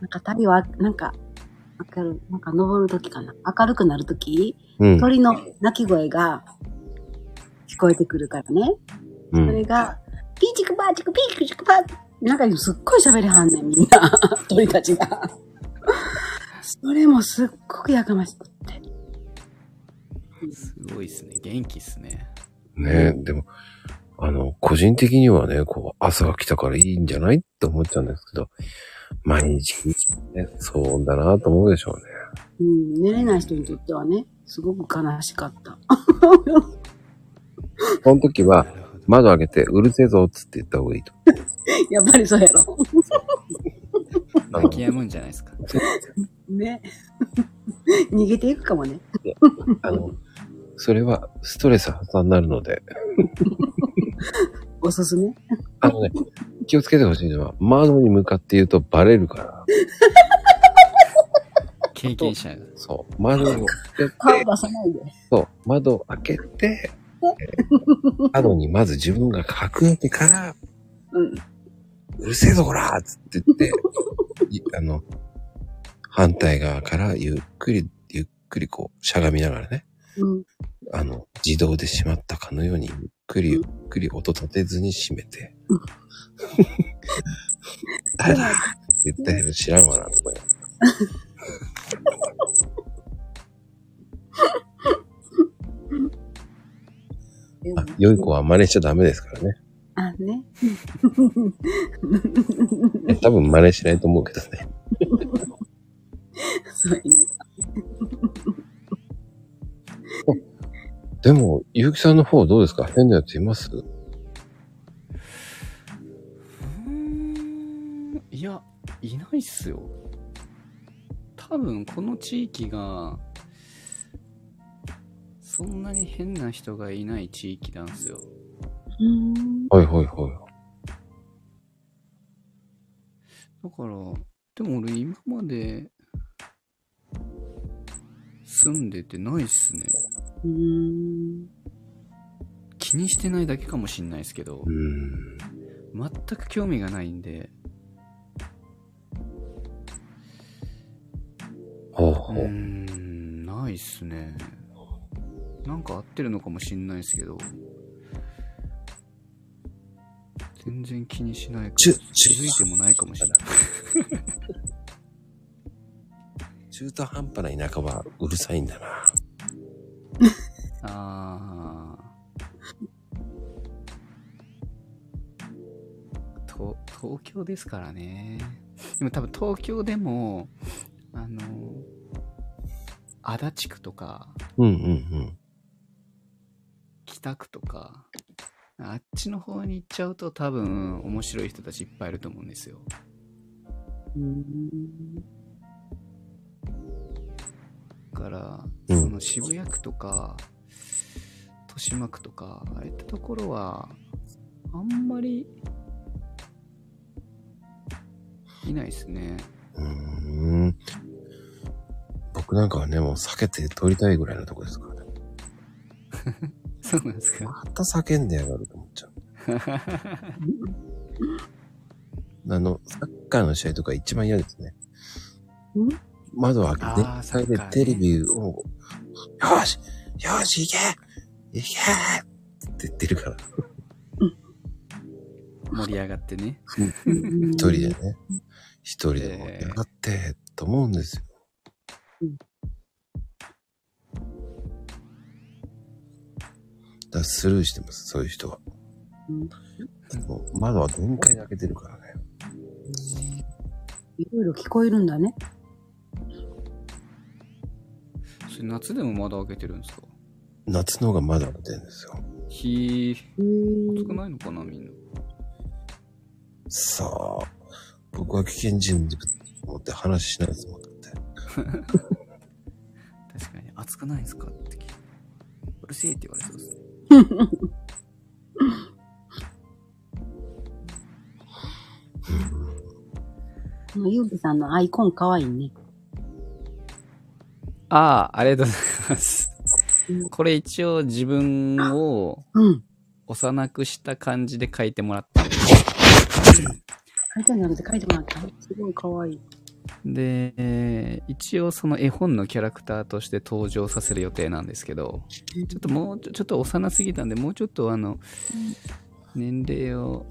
なんか旅は、なんか、明るなんか登るときかな。明るくなるとき、うん。鳥の鳴き声が聞こえてくるからね。うそれん。が、ピーチクパーチクピーチクパーなんかすっごい喋りはんねん、みんな。鳥たちが。それもすっごくやかましくって。すごいっすね。元気っすね。ねでも、あの、個人的にはね、こう、朝が来たからいいんじゃないって思っちゃうんですけど、毎日、ね、そうだなと思うでしょうね。うん、寝れない人にとってはね、すごく悲しかった。その時は。窓開けて、うるせえぞっつって言った方がいいと。やっぱりそうやろ。泣き止むんじゃないですか。ね。逃げていくかもね。あの、それはストレス発散になるので、おすすめ？あのね、気をつけてほしいのは、窓に向かって言うとバレるから。経験者。そう、窓を開けて、顔出さないで。そう、窓を開けて、えー窓にまず自分が隠れてから、うん。うるせえぞこらつって言って、い あの、反対側からゆっくり、ゆっくりこう、しゃがみながらね、うん。あの、自動で閉まったかのように、ゆっくりゆっくり音立てずに閉めてうん、誰だって言ったけど知らんわなと思います。あ、良い子は真似しちゃダメですからね。あ、ね。え多分真似しないと思うけどね。そういうの でも、ゆうきさんの方どうですか？変なやついます？うーんいや、いないっすよ。多分この地域が、そんなに変な人がいない地域なんですよ。うん。はいはいはだから、でも俺今まで住んでてないっすね。うん。気にしてないだけかもしんないですけど。全く興味がないんで、うーほうほう。ん、ないっすね。なんか合ってるのかもしんないですけど、全然気にしないかちゅら、気づいてもないかもしれない。中途半端な田舎はうるさいんだな。あーと東京ですからね。でも多分東京でも、あの、足立区とか、うんうんうん。北区とか、あっちの方に行っちゃうと多分面白い人たちいっぱいいると思うんですよ。うん。だから、うんその渋谷区とか、豊島区とか、ああいったところは、あんまり、いないですね。うーん。僕なんかはね、もう避けて撮りたいぐらいのとこですからね。そうなんですか？また叫んでやがると思っちゃう。あの、サッカーの試合とか一番嫌ですね。ん窓を開けて、あーサッカーねテレビを、よしよし行け行けって言ってるから。盛り上がってね。一人でね。一人で盛り上がって、と思うんですよ。だスルーしてます、そういう人は。窓は限界で開けてるからね。いろいろ聞こえるんだね。それ夏でも窓開けてるんですか？夏の方が窓開けてるんですよ。日、へー暑くないのかなみんな。さあ、僕は危険人物と思って話しないですもんだって。確かに、暑くないですか？って聞いて。うるせえって言われそうですね。ゆうきさんのアイコンかわいいね。ああ、ありがとうございますうん。これ一応自分をうん。幼くした感じで書いてもらったんで書いてなくて書いてもらった。すごいかわいい。で、えー一応その絵本のキャラクターとして登場させる予定なんですけど、ちょっともうちょ、ちょっと幼すぎたんで、もうちょっとあの、年齢を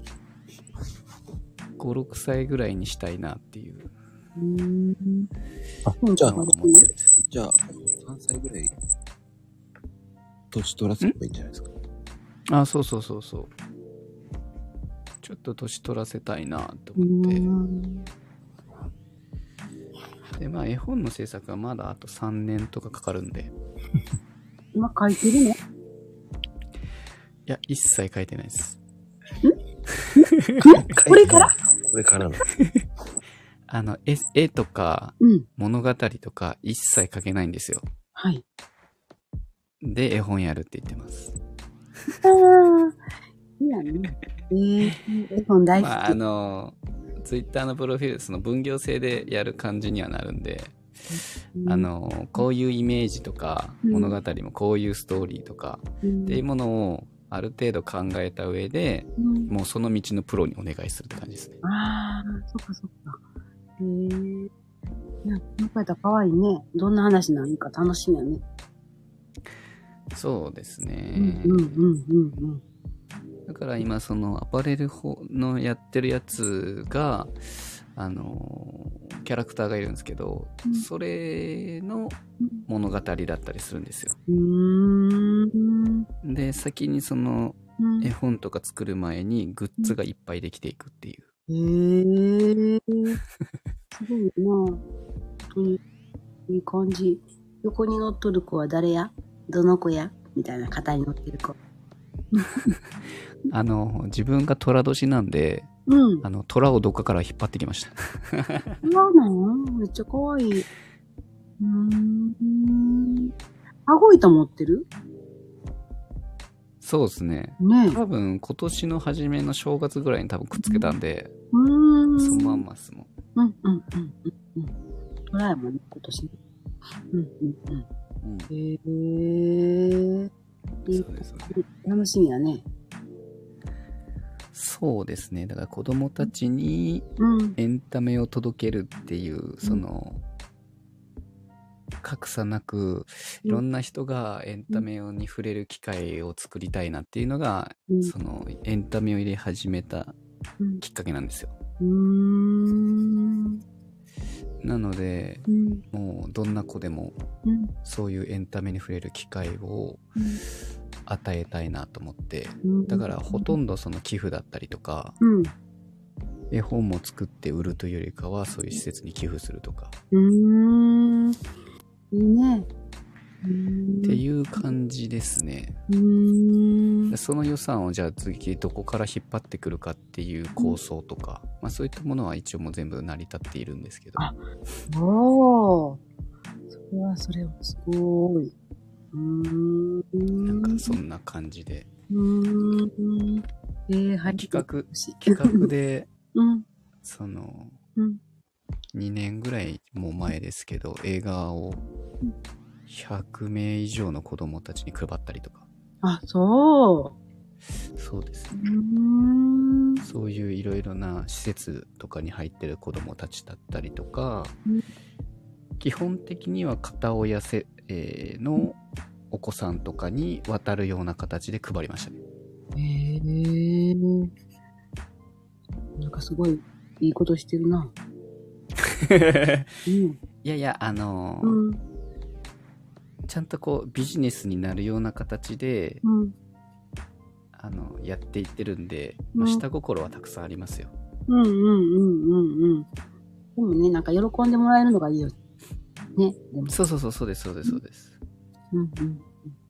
5、6歳ぐらいにしたいなっていううーん。あうんじゃあ。じゃあ、3歳ぐらい、年取らせればいいんじゃないですか？あ、そうそうそうそう。ちょっと年取らせたいなとう思って。で、まあ絵本の制作はまだあと3年とかかかるんで。今書いてるの？いや、一切書いてないです。これから？これからの？あの、絵絵とかうん。物語とか一切書けないんですよ。はい。で、絵本やるって言ってます。ああ。いいやね。えー、絵本大好き。まあ、あの、ツイッターのプロフィール、その分業制でやる感じにはなるんで、あ、の、こういうイメージとか、うん物語もこういうストーリーとか、うんっていうものをある程度考えた上で、うんもうその道のプロにお願いするって感じですね。ああ、そっかそっか。へえ。いや、この方可愛いね。どんな話なのか楽しみやね。そうですうんね。うんうんうんうん。だから今そのアパレル方のやってるやつが、あのーキャラクターがいるんですけど、うんそれの物語だったりするんですよ。で、先にそのうん絵本とか作る前にグッズがいっぱいできていくっていう。へえ。すごいな本当に。いい感じ。横に乗っとる子は誰や？どの子や？みたいな型に乗ってる子。あの、自分が虎年なんで、うん。あの、虎をどっかから引っ張ってきました。そうなの？めっちゃ可愛い。うーん。羽子板持ってる？そうですね。ねえ。多分今年の初めの正月ぐらいに多分くっつけたんで、うーん。そのまんまっすもん。うんうんうんうんうん。トライもね、今年ね。うんうんうん。うん、へえ。いいそうですね。楽しみやね。そうですね。だから子供たちにうん。エンタメを届けるっていう、その、格差なく、いろんな人がエンタメに触れる機会を作りたいなっていうのが、うんその、エンタメを入れ始めたうんきっかけなんですよ。なので、うん。もうどんな子でもうん。そういうエンタメに触れる機会を与えたいなと思って、うん。だからほとんどその寄付だったりとか、うん。絵本も作って売るというよりかはそういう施設に寄付するとかうーん。いいね。っていう感じですね。その予算をじゃあ次どこから引っ張ってくるかっていう構想とか、まあそういったものは一応もう全部成り立っているんですけど。あおー。それはそれはすごい。うーん。なんかそんな感じで。えー、は。企画、企画で、うん。その、うん。2年ぐらいも前ですけど、映画を100名以上の子供たちに配ったりとか。あ、そうそうですう。う。そういういろいろな施設とかに入ってる子供たちだったりとか、うん。基本的には片親せ、えーのお子さんとかに渡るような形で配りましたね。へえー。なんかすごいいいことしてるな。うん。いやいや、あのーうん。ちゃんとこうビジネスになるような形で、うん。あの、やっていってるんで、うんまあ下心はたくさんありますよ。うんうんうんうんうん。でもね、なんか喜んでもらえるのがいいよ。ね。そうそうそう、そうです、そうです、そうです。うんうん。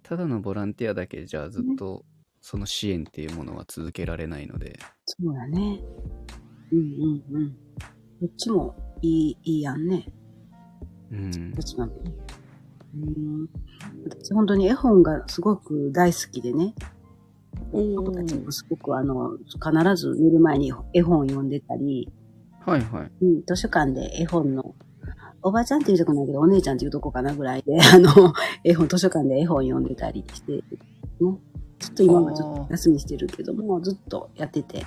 ただのボランティアだけじゃずっとその支援っていうものは続けられないので、そうだね。うんうんうん。どっちもいい、いいやんね。うんどっ。ちも。うん。私本当に絵本がすごく大好きでね。お僕たちもすごくあの、必ず寝る前に絵本を読んでたり、はいはい。うん、図書館で絵本の、おばちゃんって言うとこないけど、お姉ちゃんって言うとこかなぐらいで、あの、絵本、図書館で絵本読んでたりして、ね。ちょっと今はちょっと休みしてるけども、ずっとやってて。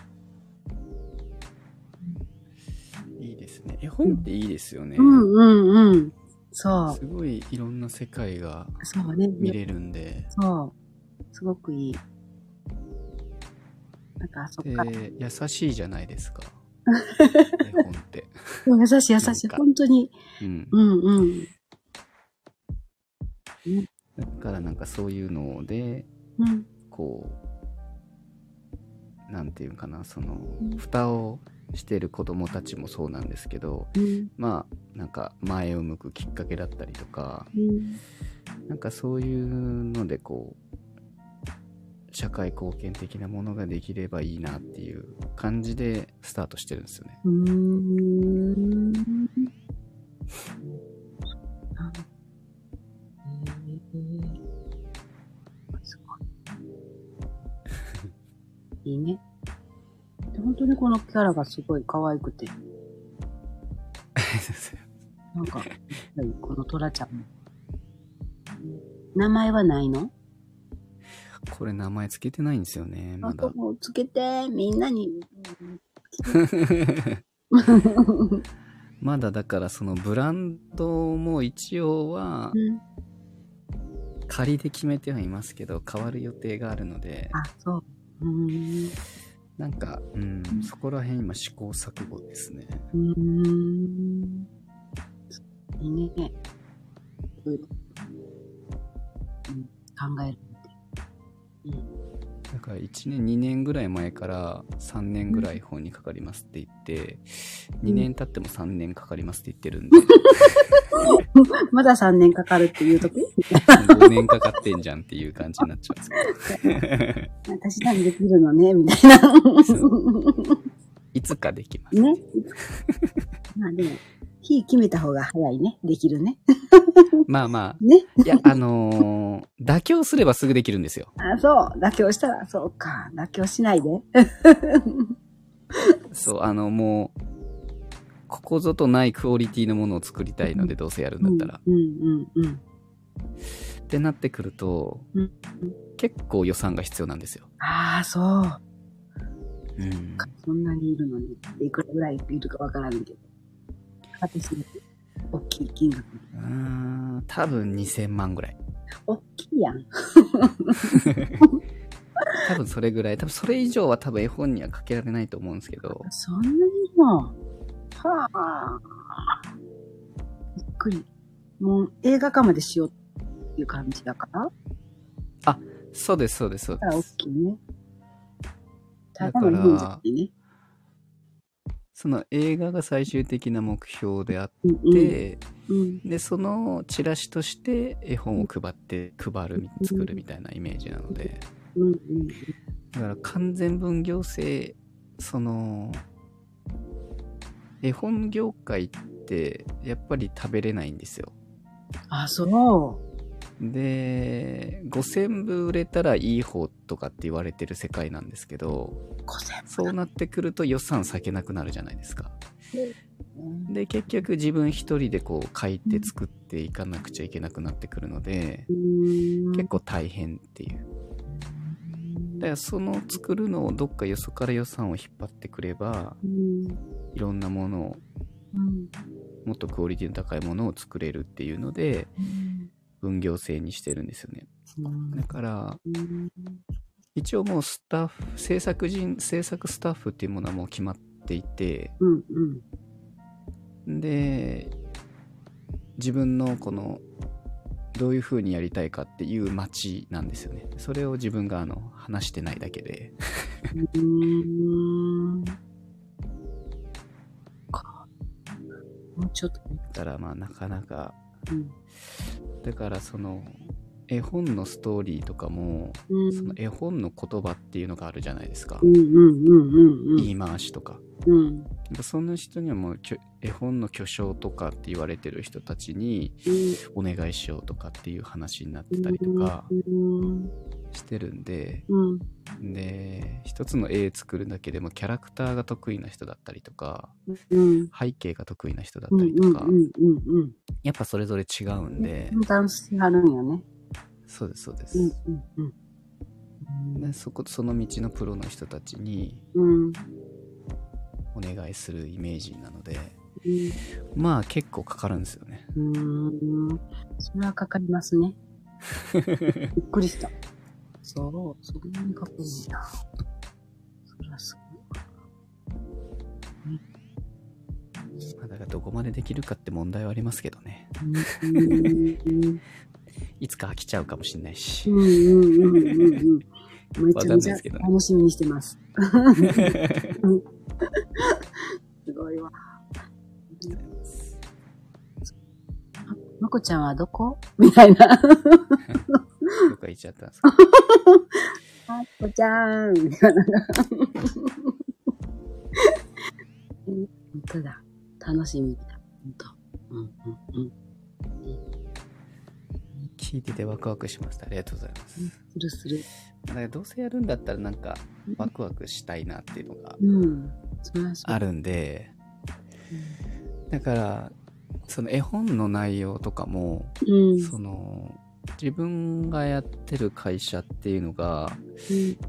いいですね。絵本っていいですよね。うんうんうん。そう。すごいいろんな世界がそうね。見れるんで、そう。すごくいい。なんか、そっか。で、優しいじゃないですか。絵本って。優しい優しい。本当に。うん。うんうん。だからなんかそういうので、うん。こう、なんていうかな、そのうん、蓋をしてる子供たちもそうなんですけど、うん。まあ、なんか前を向くきっかけだったりとか、うん。なんかそういうのでこう、社会貢献的なものができればいいなっていう感じでスタートしてるんですよね。うーん。い。いいね。で本当にこのキャラがすごい可愛くて。なんか、このトラちゃんも。名前はないの？これ名前つけてないんですよね、まだ。もうつけて、みんなに。まだだからそのブランドも一応はうん仮で決めてはいますけど変わる予定があるのであ、そう。うーん。なんか、うん、そこら辺今試行錯誤ですね。うーん。いいね。うん、うん考える。だから1年、2年ぐらい前から3年ぐらい本にかかりますって言って、2年経っても3年かかりますって言ってるんで、まだ3年かかるっていうとき5年かかってんじゃんっていう感じになっちゃうんですけど。私なんできるのねみたいな。いつかできます。ね。まあでも、日決めた方が早いね。できるね。まあまね。あ、いや、あのー妥協すればすぐできるんですよ。あ、そう。妥協したら、そうか。妥協しないで。そう、あの、もう、ここぞとないクオリティのものを作りたいので、どうせやるんだったら。うんうんうん。ってなってくるとうん、結構予算が必要なんですよ。ああ、そう。うん。そんなにいるのに。いくらぐらいいるかわからんけど。私の大きい金額。うーん、多分2000万ぐらい。大きいやん。多分それぐらい。多分それ以上は多分絵本にはかけられないと思うんですけど。そんなにも。はあ。びっくり。もう映画化までしようっていう感じだから。そうです、そうです、そうだから大です。きいね。ただの日本じゃないね。その映画が最終的な目標であっうんうんて、うん。で、そのチラシとして絵本を配って、配る、作るみたいなイメージなので。うんうん。だから完全分業制、その、絵本業界ってやっぱり食べれないんですよ。あ、そう。で、5000部売れたらいい方とかって言われてる世界なんですけど、5000そうなってくると予算割けなくなるじゃないですか。うん。で、結局自分一人でこう書いて作っていかなくちゃいけなくなってくるので、結構大変っていう。だからその作るのをどっかよそから予算を引っ張ってくれば、うん。いろんなものを、うん。もっとクオリティの高いものを作れるっていうので、うん分業制にしてるんですよね。うんだから、うん一応もうスタッフ、制作人、制作スタッフっていうものはもう決まっていて、うんうんで、自分のこの、どういう風にやりたいかっていう街なんですよね。それを自分があの、話してないだけで。もうちょっとね。だからまあなかなか、うんだからその、絵本のストーリーとかも、うん。その絵本の言葉っていうのがあるじゃないですか。言い回しとか。うん。その人にはもう絵本の巨匠とかって言われてる人たちにお願いしようとかっていう話になってたりとか。うんしてるんで、うんで、一つの絵作るだけでもキャラクターが得意な人だったりとか、うん背景が得意な人だうんったりとか、やっぱそれぞれ違うんで、ダンスがあるんよね。そうです、そうでうんす。うんうんでそこ、その道のプロの人たちにうんお願いするイメージなので、うんまあ結構かかるんですよね。うーんそれはかかりますね。びっくりした。そう、そんなにかかるんだ。それはすまあだからどこまでできるかって問題はありますけどね。ごい。うんいつか飽きちゃうかもしれないし。うんうんうんうんうん。めちゃめちゃ楽しみにしてます。すごいわ。あまこちゃんはどこ？みたいな。どっか行っちゃったんですか？まこちゃんみ。たいな。本当だ。楽しみ。だ。本当。うんうんうん。聞いててワクワクしました。ありがとうございます。するする。だからどうせやるんだったらなんかワクワクしたいなっていうのが。あるんで、だからその絵本の内容とかも、うん。その、自分がやってる会社っていうのが、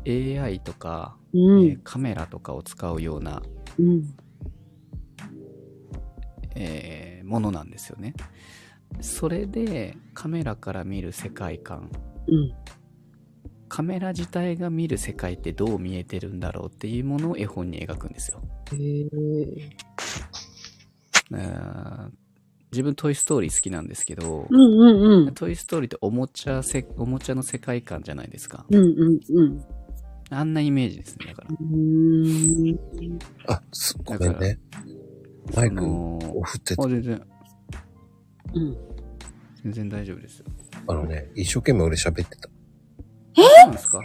AI とか、うん。えーカメラとかを使うような、うん。えーものなんですよね。それでカメラから見る世界観、うん。カメラ自体が見る世界ってどう見えてるんだろうっていうものを絵本に描くんですよ。えー自分トイストーリー好きなんですけど、うんうんうん。トイストーリーっておもちゃせ、おもちゃの世界観じゃないですか。うんうんうん。あんなイメージですね。だから。うーん。あ、すごめんね。マイクを振ってたあ、全然、うん。全然大丈夫ですよ。あのね、一生懸命俺喋ってた。そうなんですか？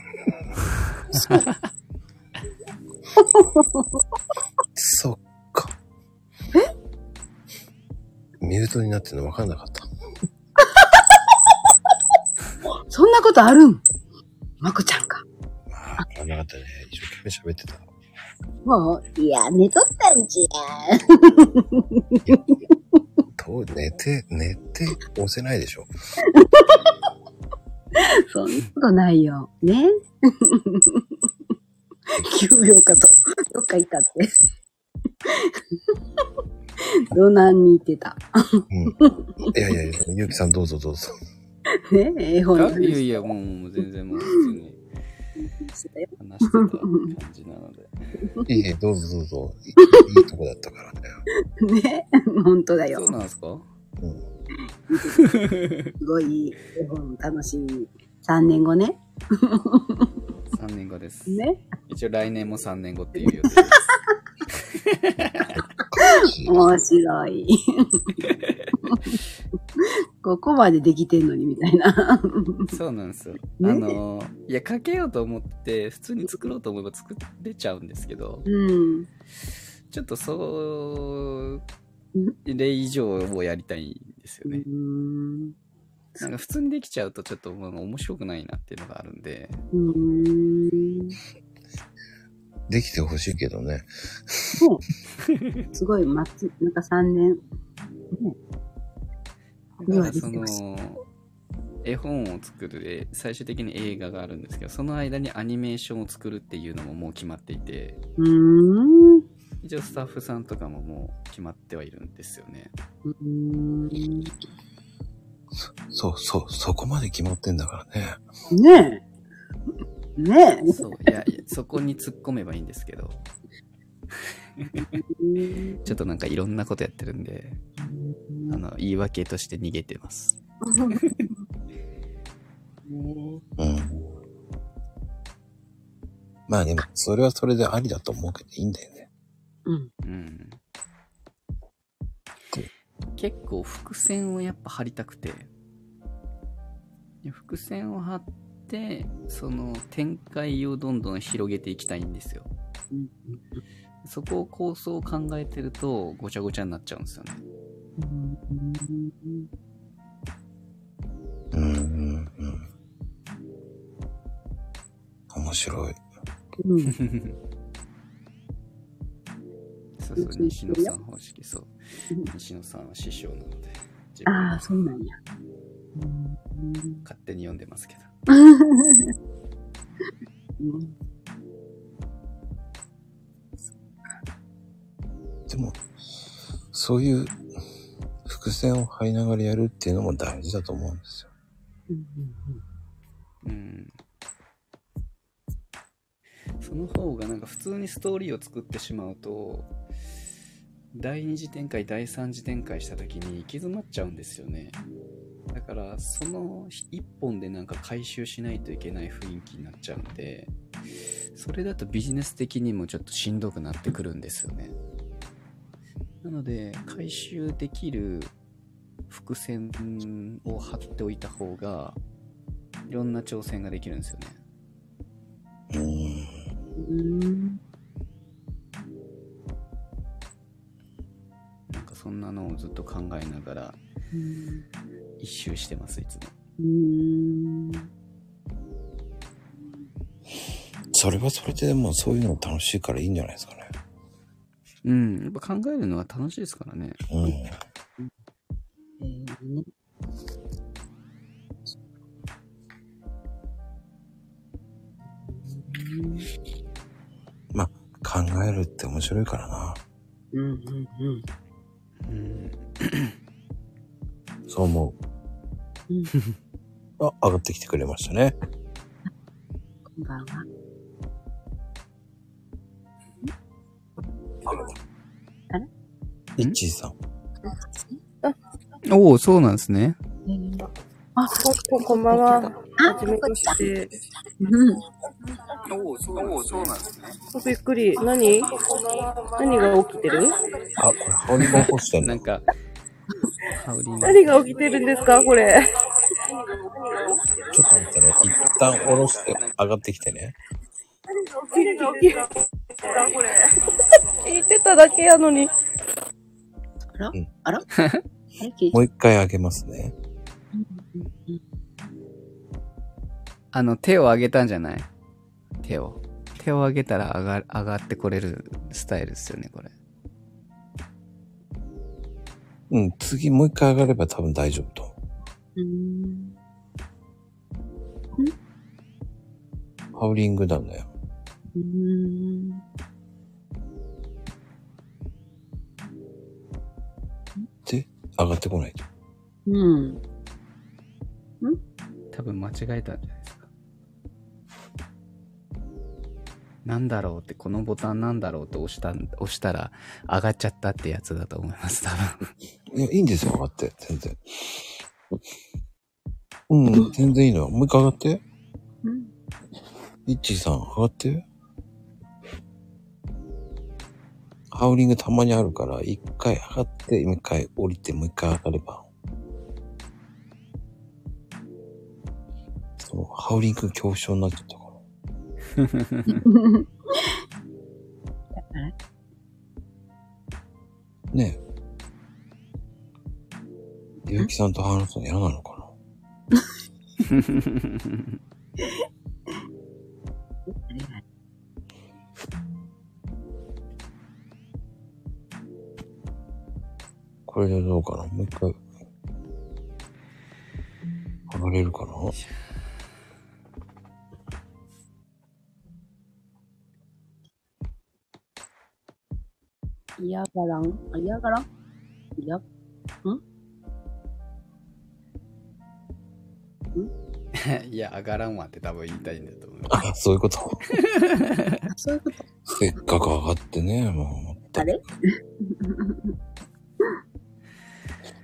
そ っか。ミュートになってるの分かんなかった。そんなことあるん？まこちゃんか。まあ、分かんなかったね。一生懸命喋ってた。もう、いや、寝とったんじと、寝て、寝て押せないでしょ。ゃん。そんなことないよ。ね？休養かと。どっかいたって。どなんに行ってた？うん。いやいやいや、ゆうきさんどうぞどうぞ。ね絵本いやいや、もうもう全然もう普通に話してた感じなので。いいえ、どうぞどうぞ。いいいいとこだったからね。ね本当だよそう。なんですか？うん。すごい絵本楽しみ。3年後ね。?3 年後です。ね一応来年も3年後っていう予定です。面白い。ここまでできてんのにみたいな。そうなんですよ。ねあの、いや、かけようと思って、普通に作ろうと思えば作れちゃうんですけど、うん。ちょっとそれ以上をやりたいんですよね。うん。なんか普通にできちゃうとちょっと面白くないなっていうのがあるんで、うん。できてほしいけどね。そう。すごい、まつ、なんか3年。ねだからその、絵本を作るで、最終的に映画があるんですけど、その間にアニメーションを作るっていうのももう決まっていて、うーん。一応スタッフさんとかももう決まってはいるんですよね。うーんそうそう、そこまで決まってんだからね。ねえ。ねえ。そう、いや、いやそこに突っ込めばいいんですけど、うんちょっとなんかいろんなことやってるんで、あの、言い訳として逃げてます。ねうん。まあでも、それはそれでありだと思うけどいいんだよね。うん。うん。結構伏線をやっぱ張りたくて、で伏線を張って、その展開をどんどん広げていきたいんですよ。うんそこを構想を考えてると、ごちゃごちゃになっちゃうんですよね。うんうん、うん、うん。面白い。うん。そうそう、西野さん方式、そう。西野さんは師匠なので、自分ああ、はそうなんや。勝手に読んでますけど。うんでも、そういう伏線を張りながらやるっていうのも大事だと思うんですよ。うん。その方がなんか普通にストーリーを作ってしまうと、第二次展開、第三次展開した時に行き詰まっちゃうんですよね。だから、その一本でなんか回収しないといけない雰囲気になっちゃうんで、それだとビジネス的にもちょっとしんどくなってくるんですよね。なので、回収できる伏線を張っておいた方が、いろんな挑戦ができるんですよね。そんなのをずっと考えながら一周してます、いつも。うん。それはそれでもうそういうの楽しいからいいんじゃないですかね。うん、やっぱ考えるのは楽しいですからね。うん。ね。考えるって面白いからな。うん。うん。うん。うん。そう思う。うん あ、上がってきてくれましたね。こんばんは。あれ？いっちーさん。おお、そうなんですね。えーあ、ここんばんは。あ、はじめまして。うん。おお、そうなんですね。びっくり。何？何が起きてる？あ、これ、羽織も干しなんか、ハウリング。何が起きてるんですかこれ？ちょっと待ってね。一旦下ろして上がってきてね。何が起きてるんですかこれ？聞いてただけやのに。あら？うんあら？もう一回上げますね。あの、手を上げたんじゃない？手を。手を上げたら上が、上がってこれるスタイルですよね、これ。うん、次もう一回上がれば多分大丈夫と。うん。ハウリングなんだよ。うん。で、上がってこないと。うん。多分間違えたんじゃない？なんだろうって、このボタンなんだろうって押した、押したら上がっちゃったってやつだと思います、多分。いや、いいんですよ、上がって。全然。うん、全然いいの。もう一回上がって。うん。イッチーさん、上がって。ハウリングたまにあるから、一回上がって、もう一回降りて、もう一回上がれば。その、ハウリング恐怖症になっちゃった。ねえ。ゆうきさんと話すの嫌なのかな？これでどうかな？もう一回。上がれるかな？嫌がらん？あ、嫌がらん？いや、いや、上がらんわって多分言いたいんだと思います。あ、そういうこと？あそういうこと？せっかく上がってね、もう。あれ？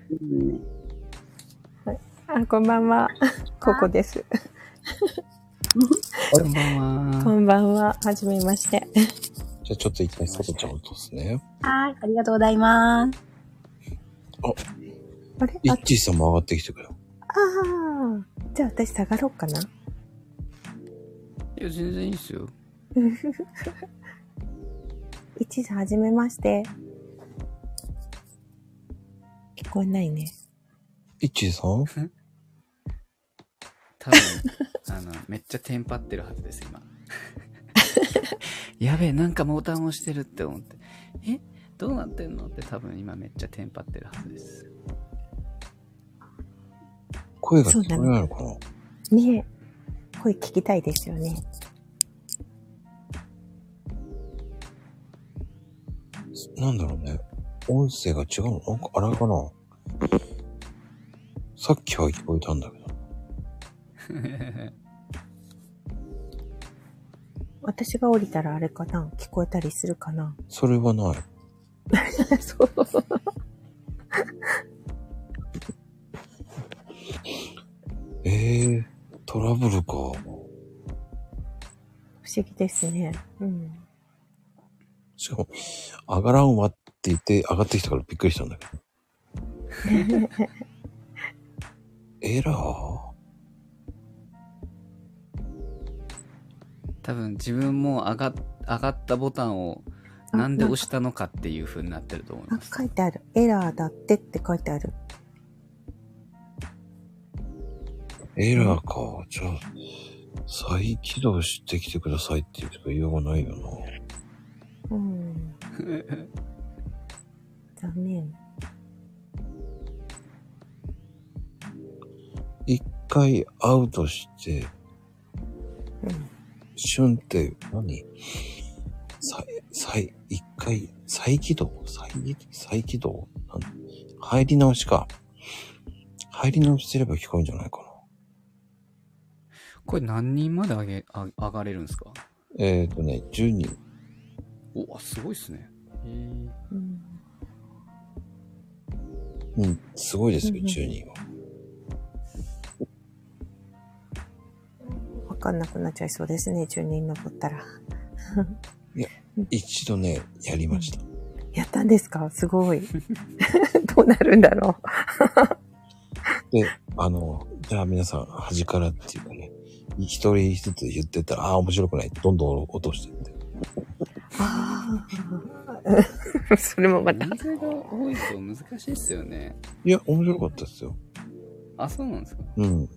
うんね。あ、こんばんは。ここです。こんばんこは。んばんは。はじめまして。じゃあちょっと一回サボちゃん落とすね。はい、ありがとうございます。あれ？あイッチーさんも上がってきてくれよ。あー。じゃあ私下がろうかな。いや、全然いいですよ。一時はじめまして。聞こえないね。イッチーさん？多分、あの、めっちゃテンパってるはずです、今。やべえ、なんかボタン押してるって思って。え？どうなってんの？って多分今めっちゃテンパってるはずです。声が聞こえないのかな？ねえ。声聞きたいですよね。なんだろうね。音声が違うの？なんか、あれかな？さっきは聞こえたんだけど。私が降りたらあれかな？聞こえたりするかな？それはない。そう。え えー、トラブルか。不思議ですね。うん。しかも、上がらんわって言って上がってきたからびっくりしたんだけど。エラー？多分自分も上が上がったボタンをあなんで押したのかっていう風になってると思いあま、す。書いてある。エラーだってって書いてある。エラーか。じゃあ、再起動してきてくださいって言うしか言いようがないよな。うん。残念。一回アウトして、うん。シュンって何？再、再、一回、再起動？再起再起動？なん入り直しか。入り直しすれば聞こえるんじゃないかな。これ何人まで上げ、あ上がれるんですか？えっ、ー、とね、10人。お、あすごいっすね。うんうん、すごいですよ、うんうん10人は。かんなくなっちゃいそうですね、10人登ったら。一度ね、やりました。やったんですか？すごい。どうなるんだろ で、あの、じゃあ皆さん、端からっていうかね、一人ずつ言ってったら、ああー、面白くない。どんどん落としてって。う。ああ。それもまた。人数が多いと難しいっすよね。いや、面白かったですよ。あ、そうなんですか？うん。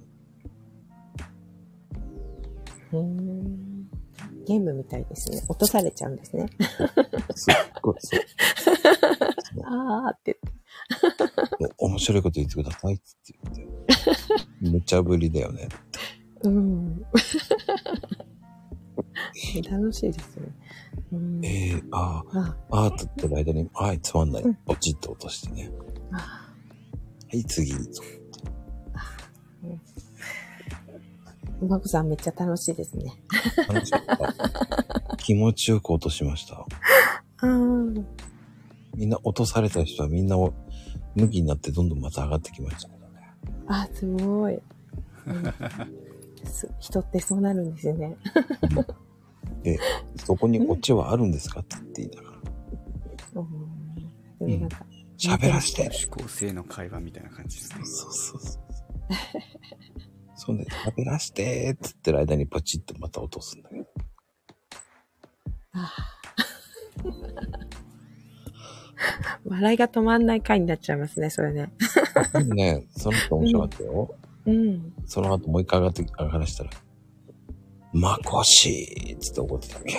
うーんゲームみたいですね。落とされちゃうんですね。すっごい、そうあーって。面白いこと言ってくださいって言って。無茶ぶりだよね。うん。楽しいですね。うん、ええああ、あああって言ってる間に、はい、つまんないうん。ポチッと落としてね。あはい、次。まこさんめっちゃ楽しいですね。楽しかった。気持ちよく落としました。ああ。みんな落とされた人はみんなを向きになってどんどんまた上がってきましたけどね。あ、すごい。うんす人ってそうなるんですよね。で、そこにオチはあるんですかって言っていたから。うん。でもなんか、喋らして。思考性の会話みたいな感じですね。そうそうそう。そうね、喋らしてって言ってる間にポチッとまた落とすんだけど。あ ー笑いが止まんない回になっちゃいますね、それね。でもね、その人面白かったよ。うん。その後もう一回上がって、上がらしたら、まこしーっつって怒ってたわけ。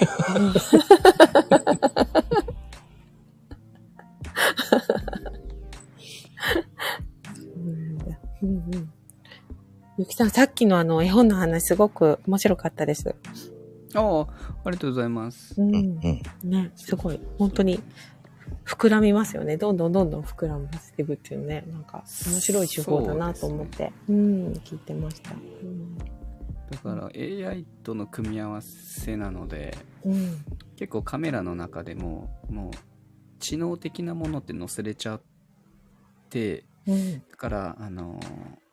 うんだうんうん。ゆきさん、さっきのあの絵本の話すごく面白かったです。ああ、ありがとうございます。う。うん。ね、すごい。本当に膨らみますよね。どんどんどんどん膨らませていくっていうね。なんか面白い手法だなと思って。うん、聞いてました。うん。だから AI との組み合わせなので、うん。結構カメラの中でも、もう、知能的なものって載せれちゃって、うん。だから、あのー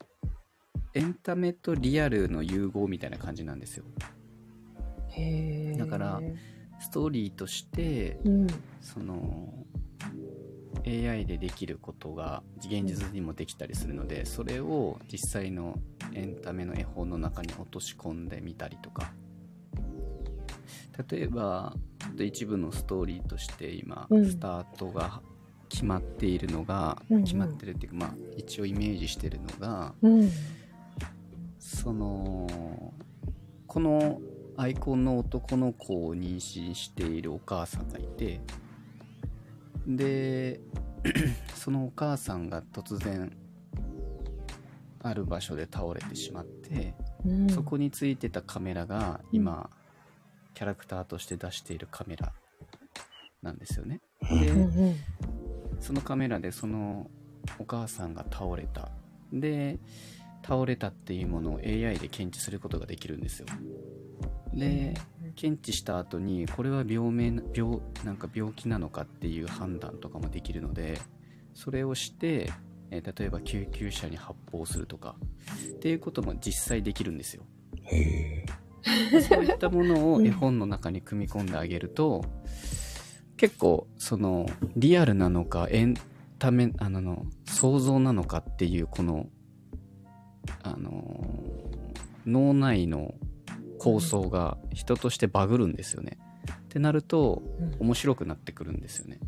エンタメとリアルの融合みたいな感じなんですよ。へーだからストーリーとして、うん。その AI でできることが現実にもできたりするのでそれを実際のエンタメの絵本の中に落とし込んでみたりとか例えばちょっと一部のストーリーとして今、うんスタートが決まっているのが、うんうん決まってるっていうかまあ一応イメージしてるのがうん。そのこのアイコンの男の子を妊娠しているお母さんがいてで そのお母さんが突然ある場所で倒れてしまって、うん。そこについてたカメラが今、キャラクターとして出しているカメラなんですよね。で、うんうん。そのカメラでそのお母さんが倒れた。で、倒れたっていうものを AI で検知することができるんですよ。で、検知した後に、これは病名な、病、なんか病気なのかっていう判断とかもできるので、それをして、えー例えば救急車に発砲するとか、っていうことも実際できるんですよ。へえ。そういったものをうん絵本の中に組み込んであげると、結構そのリアルなのかエンタメあの想像なのかっていうこのあの脳内の構想が人としてバグるんですよね。ってなると面白くなってくるんですよね。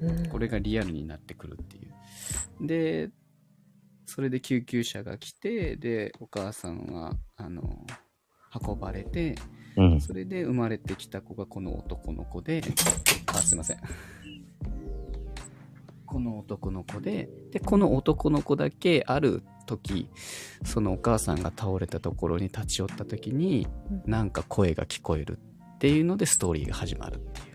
うんこれがリアルになってくるっていう。で、それで救急車が来て、で、お母さんは、あの、運ばれて、うん。それで生まれてきた子がこの男の子で、あ、すいません。この男の子で、で、この男の子だけある時そのお母さんが倒れたところに立ち寄った時にうんなんか声が聞こえるっていうのでストーリーが始まるっていう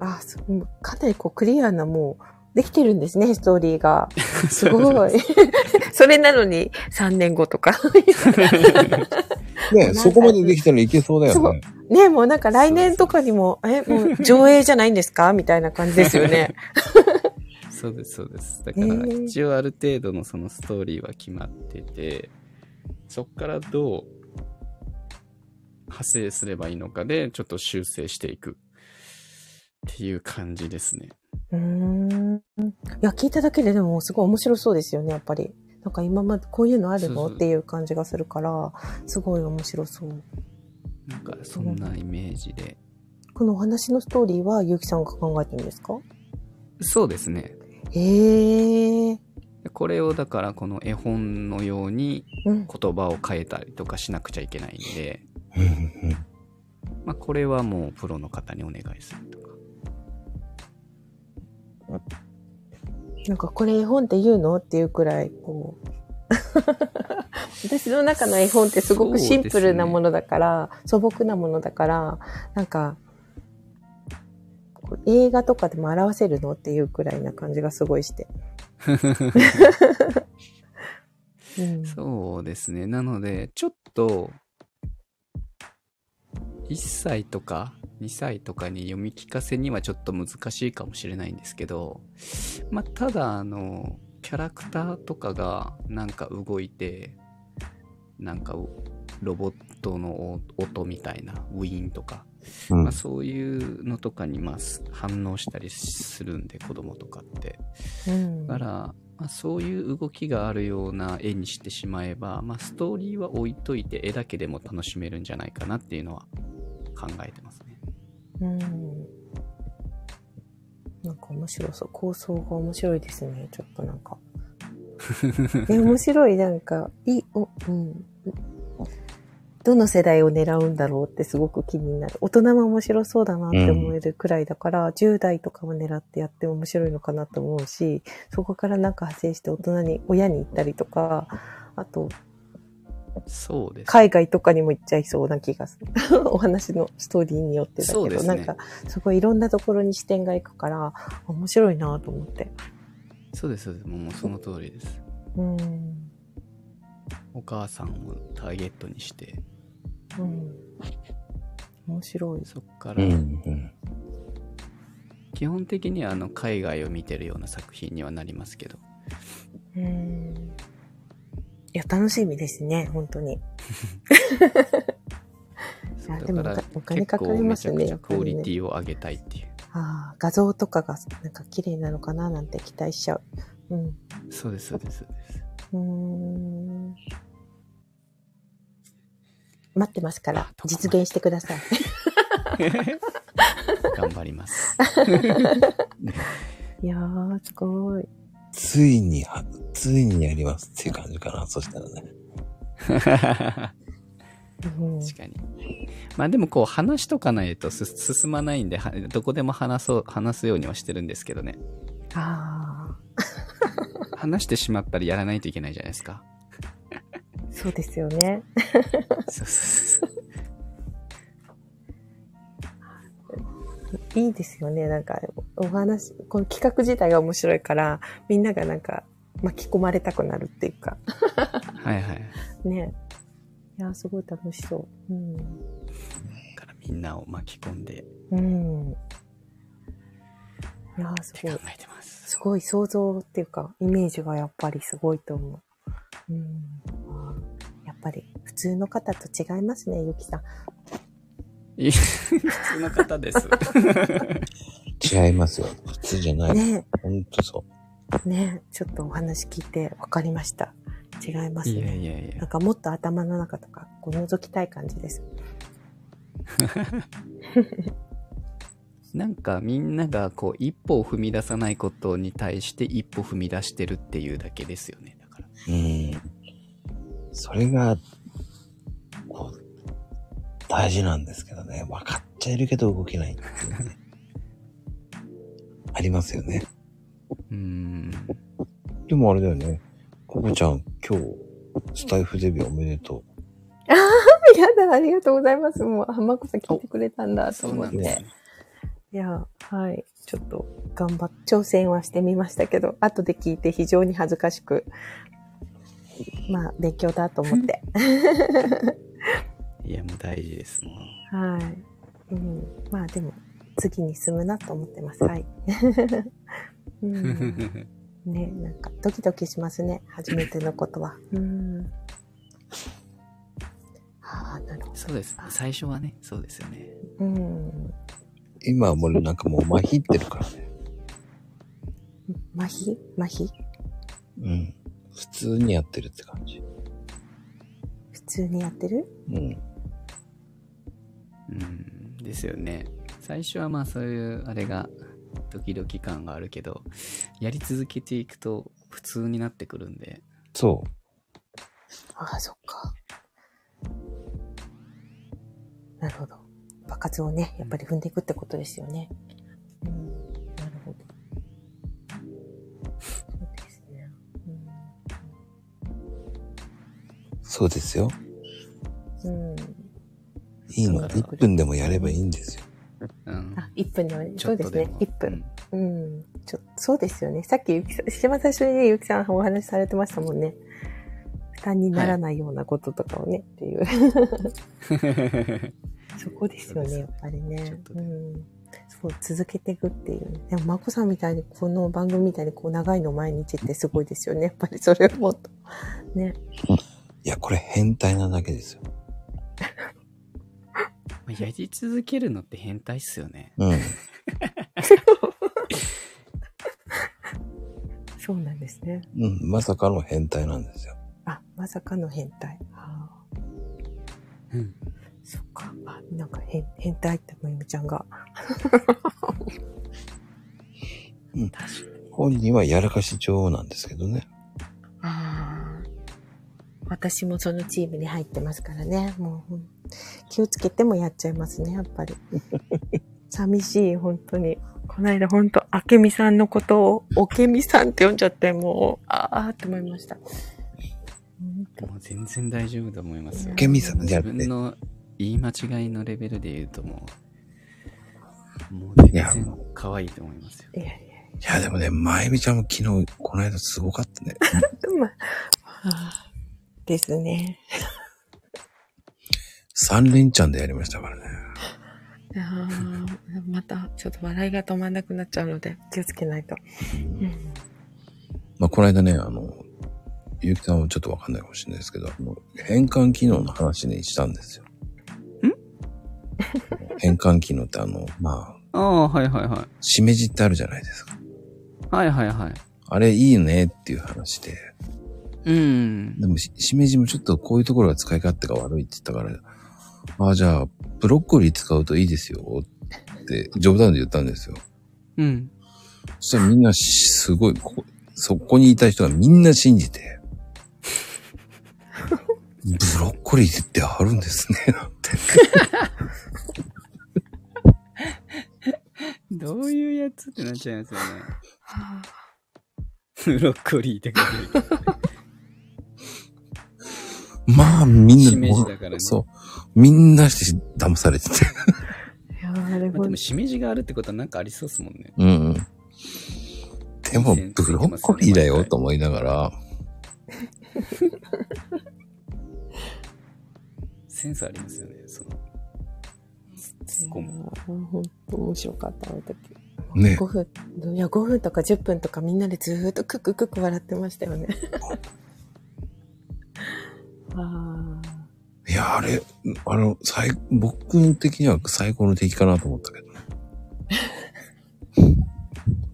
あ、そうかなりこうクリアなもう、できてるんですね、ストーリーが。すごい。それなのに3年後とか。ね そこまでできたらいけそうだよね。ねもうなんか来年とかにも、え、もう上映じゃないんですか？みたいな感じですよね。そうですそうです。だから一応ある程度のそのストーリーは決まっててそっからどう派生すればいいのかでちょっと修正していくっていう感じですね。うーん。いや、聞いただけででもすごい面白そうですよね、やっぱり。なんか今までこういうのあるの？っていう感じがするから、すごい面白そう。なんかそんなイメージで。このお話のストーリーは、ゆうきさんが考えてるんですか？そうですねへえ。でこれをだからこの絵本のようにうん。言葉を変えたりとかしなくちゃいけないんで、まあ、これはもうプロの方にお願いするとかなんかこれ絵本って言うの？っていうくらい、こう。私の中の絵本ってすごくシンプルなものだから、素朴なものだから、なんか、映画とかでも表せるのっていうくらいな感じがすごいして。うん、そうですね。なので、ちょっと、1歳とか2歳とかに読み聞かせにはちょっと難しいかもしれないんですけど、まあ、ただ、あの、キャラクターとかがなんか動いて、なんかロボットの音みたいな、ウィーンとか、うんまあ、そういうのとかにまあ反応したりするんで、子供とかって。うんだから、まあ、そういう動きがあるような絵にしてしまえば、まあ、ストーリーは置いといて絵だけでも楽しめるんじゃないかなっていうのは考えてますね。うん。なんか面白そう。構想が面白いですね。ちょっとなんか。え、面白い。なんか、いい、お、うん。どの世代を狙うんだろうってすごく気になる。大人も面白そうだなって思えるくらいだから、10代とかを狙ってやっても面白いのかなと思うし、そこからなんか派生して大人に、親に行ったりとか、あと、そうです。海外とかにも行っちゃいそうな気がする。お話のストーリーによってだけど、ねなんか、すごいいろんなところに視点がいくから、面白いなと思って。そうです、そうです。もうその通りです。うん。お母さんをターゲットにして、うん。面白い。そっから、うんうん基本的にはあの海外を見てるような作品にはなりますけど、うん。いや、楽しみですね、本当に。そう やでもお金かかりますねめちゃくちゃクオリティを上げたいっていう。ああ、画像とかがなんか綺麗なのかななんて期待しちゃう。うん。そうです、そうです、そうです。うーん。待ってますから実現してください。頑張ります。いやー、すごい。ついには、ついにやりますっていう感じかな。そしたらね。うん、確かに。まあでもこう話しとかないとす進まないんで、はどこでも話そう、話すようにはしてるんですけどね。あ 話してしまったらやらないといけないじゃないですか。あ、そうですよね。そうそうそう いいですよね。なんか、お話、この企画自体が面白いから、みんながなんか巻き込まれたくなるっていうか。はいはい。ね。いやー、すごい楽しそう。うん。だからみんなを巻き込んでうん。いやー、すごい。えてます。すごい想像っていうか、イメージがやっぱりすごいと思う。うん。っぱり、普通の方と違いますね、ゆきさん。普通の方です。違いますよ。普通じゃない。ねほんとそう。ねちょっとお話聞いて分かりました。違いますね。いやいやいや。なんかもっと頭の中とか、こう覗きたい感じです。なんかみんながこう一歩を踏み出さないことに対して一歩踏み出してるっていうだけですよね。だから。うん。それが、こう、大事なんですけどね。分かっちゃいるけど動けないっていうね。ありますよね。うーん。でもあれだよね。ココちゃん、今日、スタイフデビューおめでと やだ、ありがとうございます。もう、浜子さん聞いてくれたんだと思って。ね。いや、はい。ちょっと、頑張っ、挑戦はしてみましたけど、後で聞いて非常に恥ずかしく、まあ、勉強だと思って。いや、もう大事ですもん。はい。うん。まあ、でも、次に進むなと思ってます。はい。うん、ね、なんか、ドキドキしますね。初めてのことは。うん。はあ、なるほそうです。最初はね、そうですよね。ど。うん。う。今はもうなんかもう麻痺ってるからね。麻痺？麻痺？うん。普通にやってるって感じ。普通にやってる？うん。うん。ですよね。最初はまあそういう、あれが、ドキドキ感があるけど、やり続けていくと普通になってくるんで。そああ、そっか。なるほど。場数をね、やっぱり踏んでいくってことですよね。うん、そうですよ。うん。うん、いいの。そう1分でもやればいいんですよ。うん。あ、1分では、ちそうですねょっとでも。。1分。うん。ちょ、そうですよね。さっきゆきさん、一番最初にね、ゆきさんお話しされてましたもんね。負担にならないようなこととかをね、っていう。そこですよね、やっぱりねうん。そう、続けていくっていうね。でも、まこさんみたいに、この番組みたいに、こう、長いの毎日ってすごいですよね。やっぱりそれをもっと。ね。いや、これ変態なだけですよ。まあやり続けるのって変態っすよね。うん。そうなんですね。うん。まさかの変態なんですよ。あ、まさかの変態。ああ。うん。そっか。あ、なんか変、変態ってまゆみちゃんが。本人はやらかし女王なんですけどね。私もそのチームに入ってますからね。もう、うん気をつけてもやっちゃいますね、やっぱり。寂しい、本当に。この間、本当あけみさんのことを、おけみさんって呼んじゃって、もう、ああって思いました。本当もう全然大丈夫と思いますよ。ケミさんじゃ自分の言い間違いのレベルで言うともう、もう全いや然可愛いと思いますよ。いやいや。いや、でもね、まゆみちゃんも昨日、この間すごかったね。まあですね。三連チャンでやりましたからね。いやーまた、ちょっと笑いが止まんなくなっちゃうので、気をつけないと。うんまあ、この間ね、あの、ゆうきさんはちょっとわかんないかもしれないですけど、あの変換機能の話にしたんですよ。変換 機能ってあの、まあ、ああ、はいはいはい。しめじってあるじゃないですか。はいはいはい。あれいいよねっていう話で。うん。でもし、しめじもちょっとこういうところが使い勝手が悪いって言ったから、ああ、じゃあ、ブロッコリー使うといいですよって冗談で言ったんですよ。うん。そしたらみんなしすごい、ここそこにいた人がみんな信じて、ブロッコリーってあるんですね、なんて。どういうやつってなっちゃいますよね。ブロッコリーって書いてる。まあ、みんなしめじだからねそう。みんなして騙されてて。いやーあれもまあでも、しめじがあるってことはなんかありそうっすもんね。うんうん。でも、ブロッコリーだよと思いながら、センスありますよね、その。突っ込む。本当面白かった、あの時。ね5分、いや、5分とか10分とかみんなでずーっとクククク笑ってましたよね。あいや、あれ、あの、最、僕的には最高の敵かなと思ったけどね。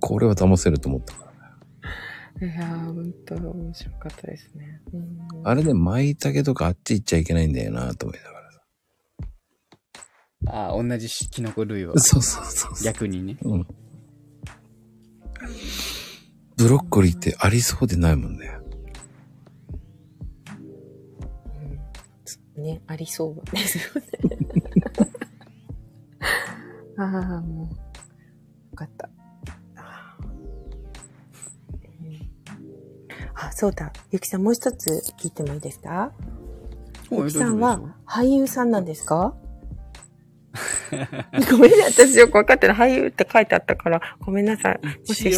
これは騙せると思ったからね。あ。いやー、本当面白かったですね。うんあれで舞茸とかあっち行っちゃいけないんだよなと思いながらさ。ああ、同じキノコ類は。そうそうそうそう。逆にね。うん。ブロッコリーってありそうでないもんね。ね、ありそう ですよね。ああ、もう、よかった。あそうだ。ゆきさん、もう一つ聞いてもいいですか？おゆきさんは俳優さんなんですか？ごめんね、私よく分かってる。俳優って書いてあったから、ごめんなさい。もし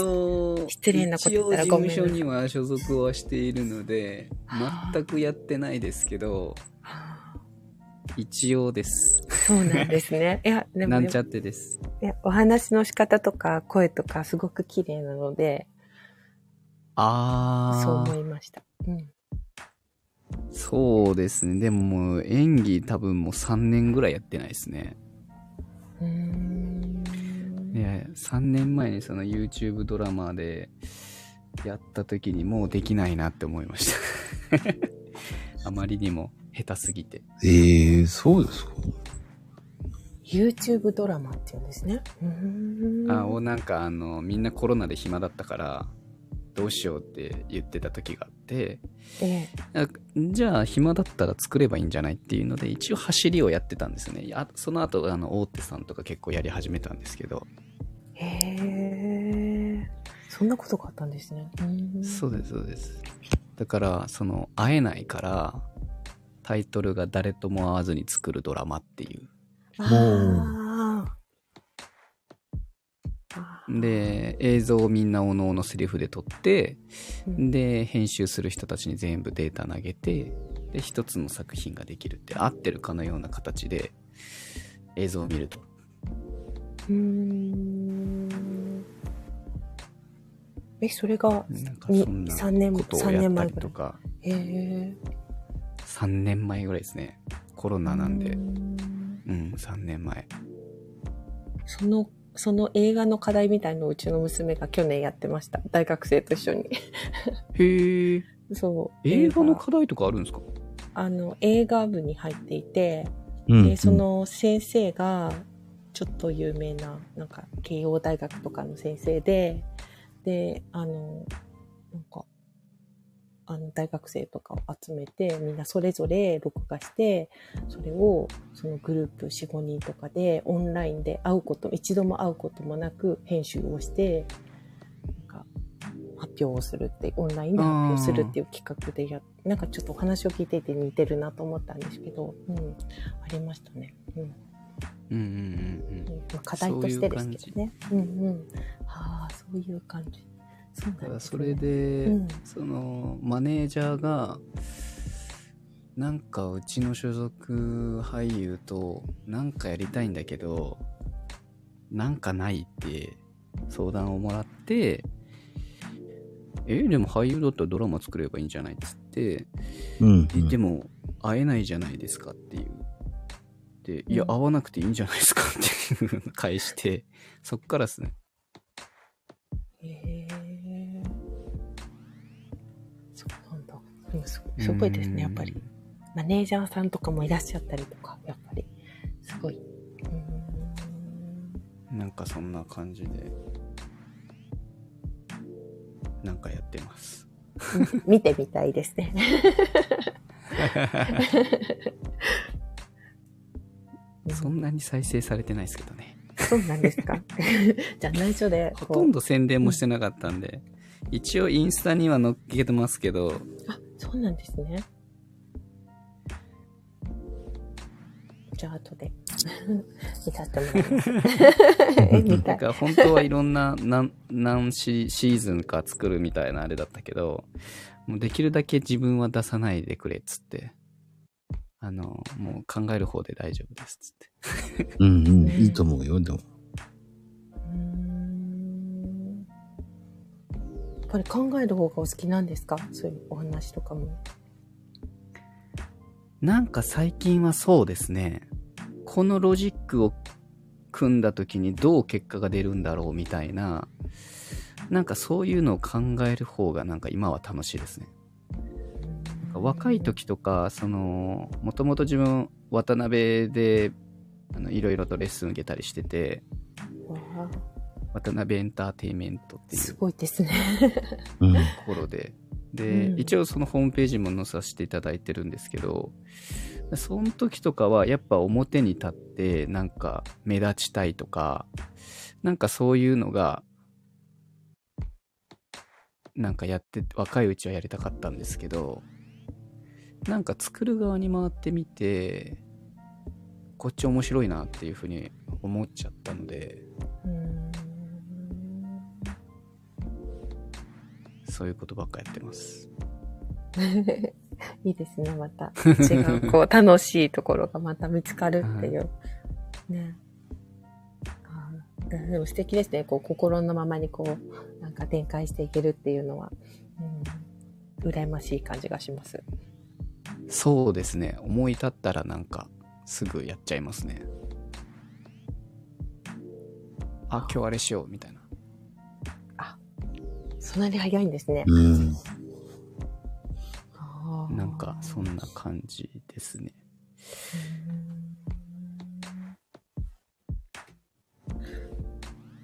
失礼なこと言ったらごめんなさい事務所には所属はしているので、全くやってないですけど、一応です。そうなんですね。いや、でもなんちゃってです。いやお話の仕方とか声とかすごく綺麗なので、あー。そう思いました。うん。そうですね。でももう演技多分もう3年ぐらいやってないですね。うーんで、3年前にその YouTube ドラマでやった時にもうできないなって思いました。あまりにも下手すぎて。ええそうですか YouTube ドラマっていうんですね。うーんあ、をなんかあの、みんなコロナで暇だったから、どうしようって言ってた時があって、えあじゃあ暇だったら作ればいいんじゃないっていうので、一応走りをやってたんですよね。あその後、あの、大手さんとか結構やり始めたんですけど、え。へえ。そんなことがあったんですね。うんそうです、そうです。だから、その、会えないから、タイトルが誰とも会わずに作るドラマっていう。で、映像をみんなおのおのセリフで撮って、うんで、編集する人たちに全部データ投げて、で、一つの作品ができるって、合ってるかのような形で映像を見ると。うーん。え、それが、なんかにそんな3年ことを3やった年前とか、へえ。3年前ぐらいですね。コロナなんでうん、3年前。その、その映画の課題みたいのをうちの娘が去年やってました。大学生と一緒に。へえ。そう。映画の課題とかあるんですか？あの、映画部に入っていて、うんで、そ、の先生が、ちょっと有名な、なんか、慶応大学とかの先生で、で、あの、なんか、あの、大学生とかを集めて、みんなそれぞれ録画して、それを、そのグループ4、5人とかで、オンラインで会うこと、一度も会うこともなく、編集をして、なんか、発表をするって、オンラインで発表するっていう企画でやっなんかちょっとお話を聞いていて似てるなと思ったんですけど、うん、ありましたね。うん。うんうんうんうん。まあ、課題としてですけどね。うんうん。はあ、そういう感じ。そからなんです、ね。それで、うん。そのマネージャーがなんかうちの所属俳優となんかやりたいんだけどなんかないって相談をもらってえでも俳優だったらドラマ作ればいいんじゃないっつって、うん、えでも会えないじゃないですかっていう。でいやうん会わなくていいんじゃないですかっていう返してそっからですね。へえ。すすごいですね、やっぱり。マネージャーさんとかもいらっしゃったりとか、やっぱり。すごい。うーんなんかそんな感じで、なんかやってます。見てみたいですね。そんなに再生されてないですけどね。そうなんですか？じゃあ内緒で。ほとんど宣伝もしてなかったんで、一応インスタには載っけてますけど、あ、そうなんですね。じゃあ後で 見させてもらいます。なんか本当はいろんな何何シシーズンか作るみたいなあれだったけど、もうできるだけ自分は出さないでくれっつって、あの、もう考える方で大丈夫ですっつって。うんうん、いいと思うよ、でも。っぱり考える方がお好きなんですか？そういうお話とかも。なんか最近はそうですね。このロジックを組んだ時にどう結果が出るんだろうみたいな、なんかそういうのを考える方がなんか今は楽しいですね。若い時とか、その、もともと自分渡辺であのいろいろとレッスン受けたりしてて、渡辺エンターテインメントっていすうごいですね。うん。ところで、で、うん一応そのホームページも載させていただいてるんですけど、その時とかはやっぱ表に立ってなんか目立ちたいとか、なんかそういうのが、なんかやって、若いうちはやりたかったんですけど、なんか作る側に回ってみて、こっち面白いなっていうふうに思っちゃったので、うそういうことばっかやってます。いいですね、また。違う、こう、楽しいところがまた見つかるっていう。ね。あーででも素敵ですね。こう、心のままにこう、なんか展開していけるっていうのは、うん、羨ましい感じがします。そうですね。思い立ったらなんか、すぐやっちゃいますね。あ、今日あれしよう、みたいな。そんなに早いんですね。うん。なんか、そんな感じですね。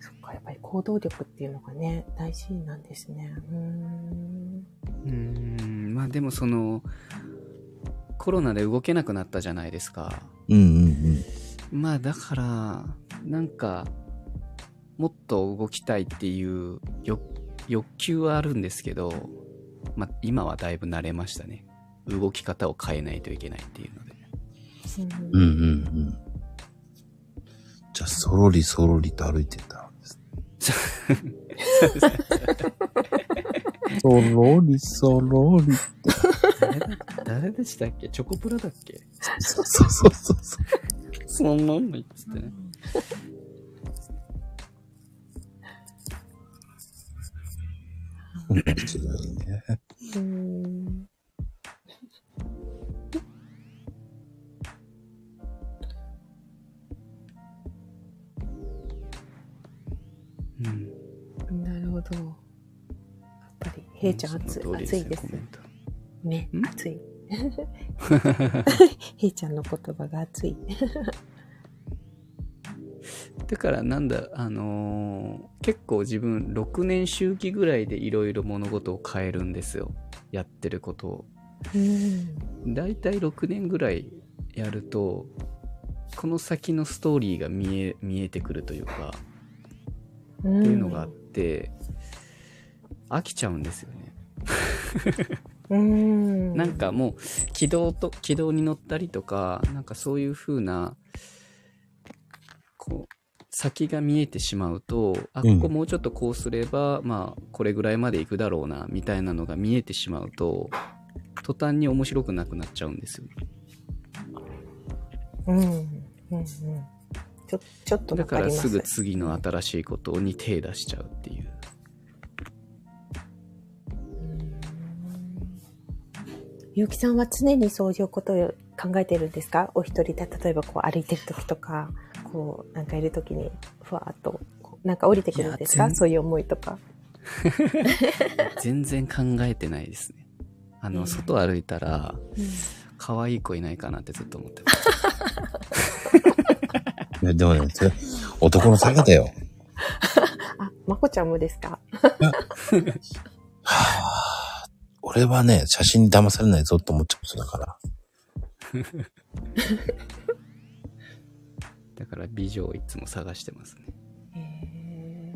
そっか、やっぱり行動力っていうのがね、大事なんですね。うーん。うーん、まあでもその、コロナで動けなくなったじゃないですか。うんうんまあだから、なんか、もっと動きたいっていう欲欲求はあるんですけど、まあ今はだいぶ慣れましたね。動き方を変えないといけないっていうので。うん。うんうんうん。じゃあ、そろりそろりと歩いてたんです。そろりそろり。誰だ誰でしたっけ？チョコプラだっけ？そうそうそうそう。そんなんのっつってね。面白いね。うーんうん。なるほど。やっぱり、へいちゃん暑暑いですね。ん？暑い。へいちゃんの言葉が熱い。だからなんだ、あのー結構自分6年周期ぐらいでいろいろ物事を変えるんですよ。やってることを。うん。だいたい6年ぐらいやると、この先のストーリーが見え、見えてくるというか、っていうのがあって、飽きちゃうんですよね。うん。なんかもう、軌道と、軌道に乗ったりとか、なんかそういう風な、こう、先が見えてしまうと、あ、うんここもうちょっとこうすれば、まあ、これぐらいまで行くだろうな、みたいなのが見えてしまうと、途端に面白くなくなっちゃうんですよ。うん。うん。うん。ちょ、ちょっとだ。からすぐ次の新しいことに手出しちゃうっていう。ゆうきさんは常にそういうことを考えてるんですか？お一人で、例えばこう歩いてる時とか、こうなんかいる時に、ふわっと、なんか降りてくるんですか？そういう思いとか。全然考えてないですね。あの、うん外歩いたら、可愛い子いないかなってずっと思ってます。でもね、それ男の差がだよ。あ、まこちゃんもですか？はぁ。俺はね、写真に騙されないぞって思っちゃう人だから。だから美女をいつも探してますね。へ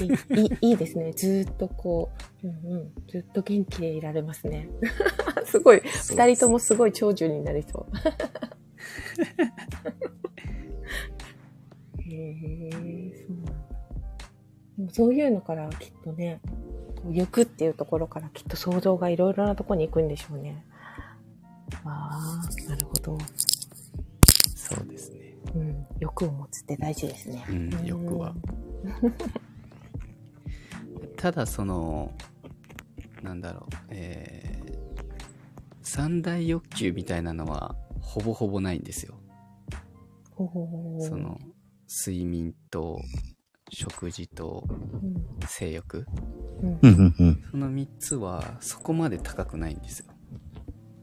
ーいいいですね。ずーっとこう、うんうん、ずっと元気でいられますね。すごい、二人ともすごい長寿になりそう。へえ、そうなんだ。でもそういうのからきっとね、こう欲っていうところからきっと想像がいろいろなところに行くんでしょうね。ああ、なるほど。そうですね。うん、欲を持つって大事ですね。うん、欲は。ただその、なんだろう、えー、三大欲求みたいなのはほぼほぼないんですよ。ほほほほその、睡眠と、食事と、うん性欲。うんうんうんうん。その3つはそこまで高くないんですよ。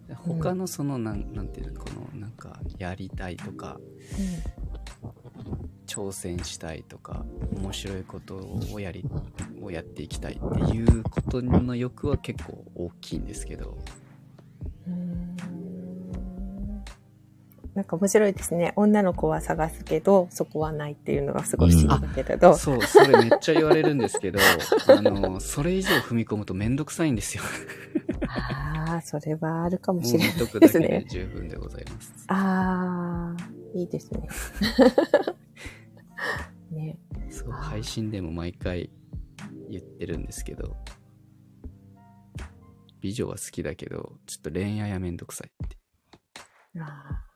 で他のそのなん、なんていうの、このなんかやりたいとか、挑戦したいとか、面白いことをやり、をやっていきたいっていうことの欲は結構大きいんですけど、うんなんか面白いですね。女の子は探すけど、そこはないっていうのがすごい不思議だけれど。そう、それめっちゃ言われるんですけど、あの、それ以上踏み込むとめんどくさいんですよ。ああ、それはあるかもしれないでですね。十分でございます。ああ、いいですね。ね。そう、配信でも毎回言ってるんですけど、美女は好きだけど、ちょっと恋愛はめんどくさいって。あー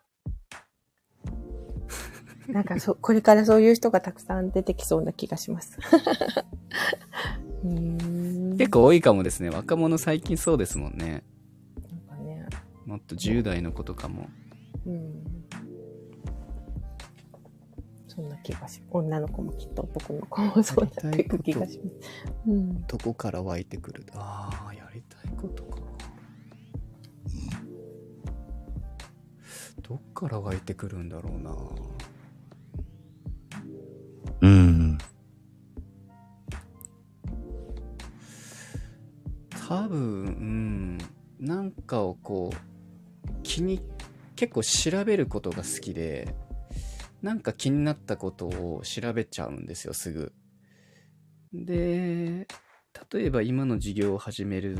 なんかそ、これからそういう人がたくさん出てきそうな気がします。うーん結構多いかもですね。若者最近そうですもんね。なんかね。もっと10代の子とかも。うん。そんな気がします。女の子もきっと男の子もそうなっていく気がします。うん。どこから湧いてくるああ、やりたいことか。どっから湧いてくるんだろうな。うん。多分、うん、なんかをこう、気に、結構調べることが好きで、なんか気になったことを調べちゃうんですよ、すぐ。で、例えば今の授業を始める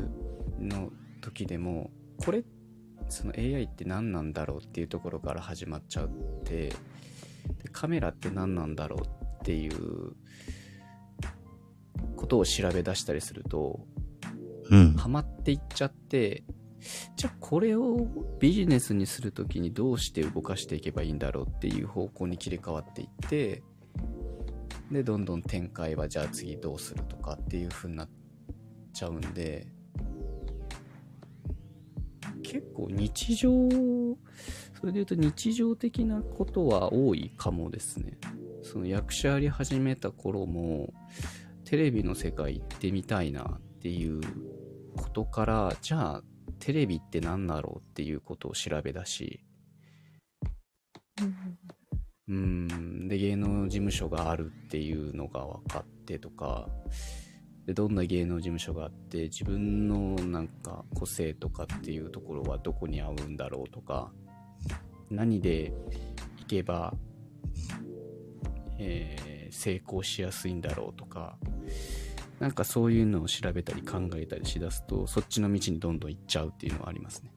の時でも、これ、その AI って何なんだろうっていうところから始まっちゃって、でカメラって何なんだろうっていうことを調べ出したりすると、ハマっていっちゃって、じゃあこれをビジネスにするときにどうして動かしていけばいいんだろうっていう方向に切り替わっていって、で、どんどん展開はじゃあ次どうするとかっていう風になっちゃうんで、結構日常、それで言うと日常的なことは多いかもですね。その役者やり始めた頃も、テレビの世界行ってみたいなっていうことから、じゃあテレビって何だろうっていうことを調べ出し、うん、で、芸能事務所があるっていうのが分かってとか、で、どんな芸能事務所があって、自分のなんか個性とかっていうところはどこに合うんだろうとか、何でいけば、えー成功しやすいんだろうとか、なんかそういうのを調べたり考えたりしだすと、そっちの道にどんどん行っちゃうっていうのはありますね。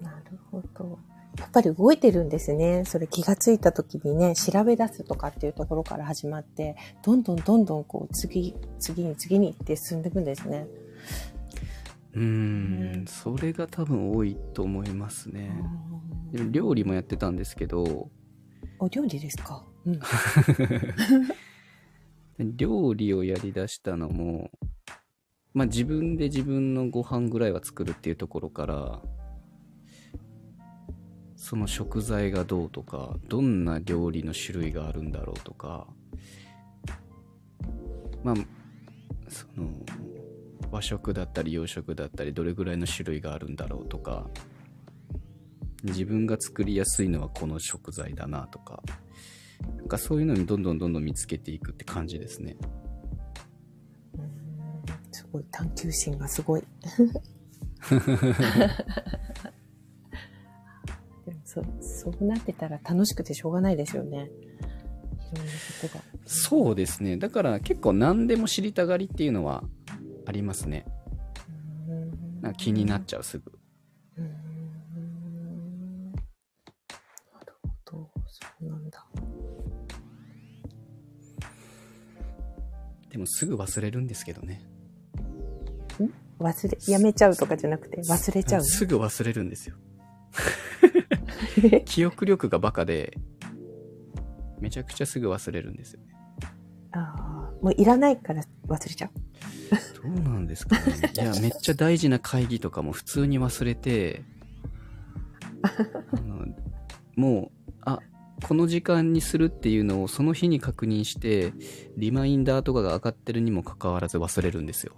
なるほど。やっぱり動いてるんですね。それ気がついた時にね、調べ出すとかっていうところから始まって、どんどんどんどんこう、次、次に次にって進んでいくんですね。うーん、それが多分多いと思いますね。料理もやってたんですけど、お料理ですか？うん。料理をやりだしたのも、まあ自分で自分のご飯ぐらいは作るっていうところから、その食材がどうとか、どんな料理の種類があるんだろうとか、まあ、その、和食だったり洋食だったり、どれぐらいの種類があるんだろうとか、自分が作りやすいのはこの食材だなとか、なんかそういうのにどんどんどんどん見つけていくって感じですね。すごい、探求心がすごい。でもそう、そうなってたら楽しくてしょうがないですよね。いろんなことが。そうですね。だから結構何でも知りたがりっていうのはありますね。うんな気になっちゃうすぐ。なるほど、そうなんだ。でもすぐ忘れるんですけどね。忘れ、やめちゃうとかじゃなくて忘れちゃう。すぐ忘れるんですよ。記憶力がバカで、めちゃくちゃすぐ忘れるんですよね。ああ、もういらないから忘れちゃう。どうなんですかね。いや、めっちゃ大事な会議とかも普通に忘れて、あのもう、あ、この時間にするっていうのをその日に確認して、リマインダーとかが上がってるにもかかわらず忘れるんですよ。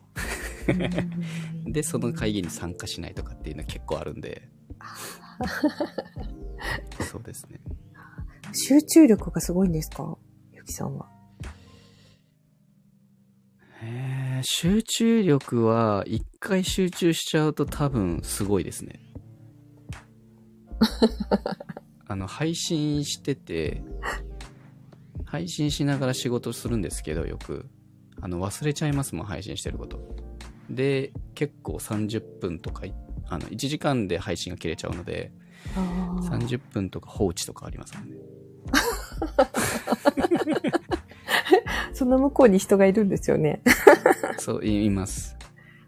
で、その会議に参加しないとかっていうのは結構あるんで。そうですね。集中力がすごいんですか？ゆきさんは。えー集中力は一回集中しちゃうと多分すごいですね。あの、配信してて、配信しながら仕事するんですけど、よく。あの、忘れちゃいますもん、配信してること。で、結構30分とかい、あの、1時間で配信が切れちゃうので、あー30分とか放置とかありますもんね。その向こうに人がいるんですよね。そう、言います。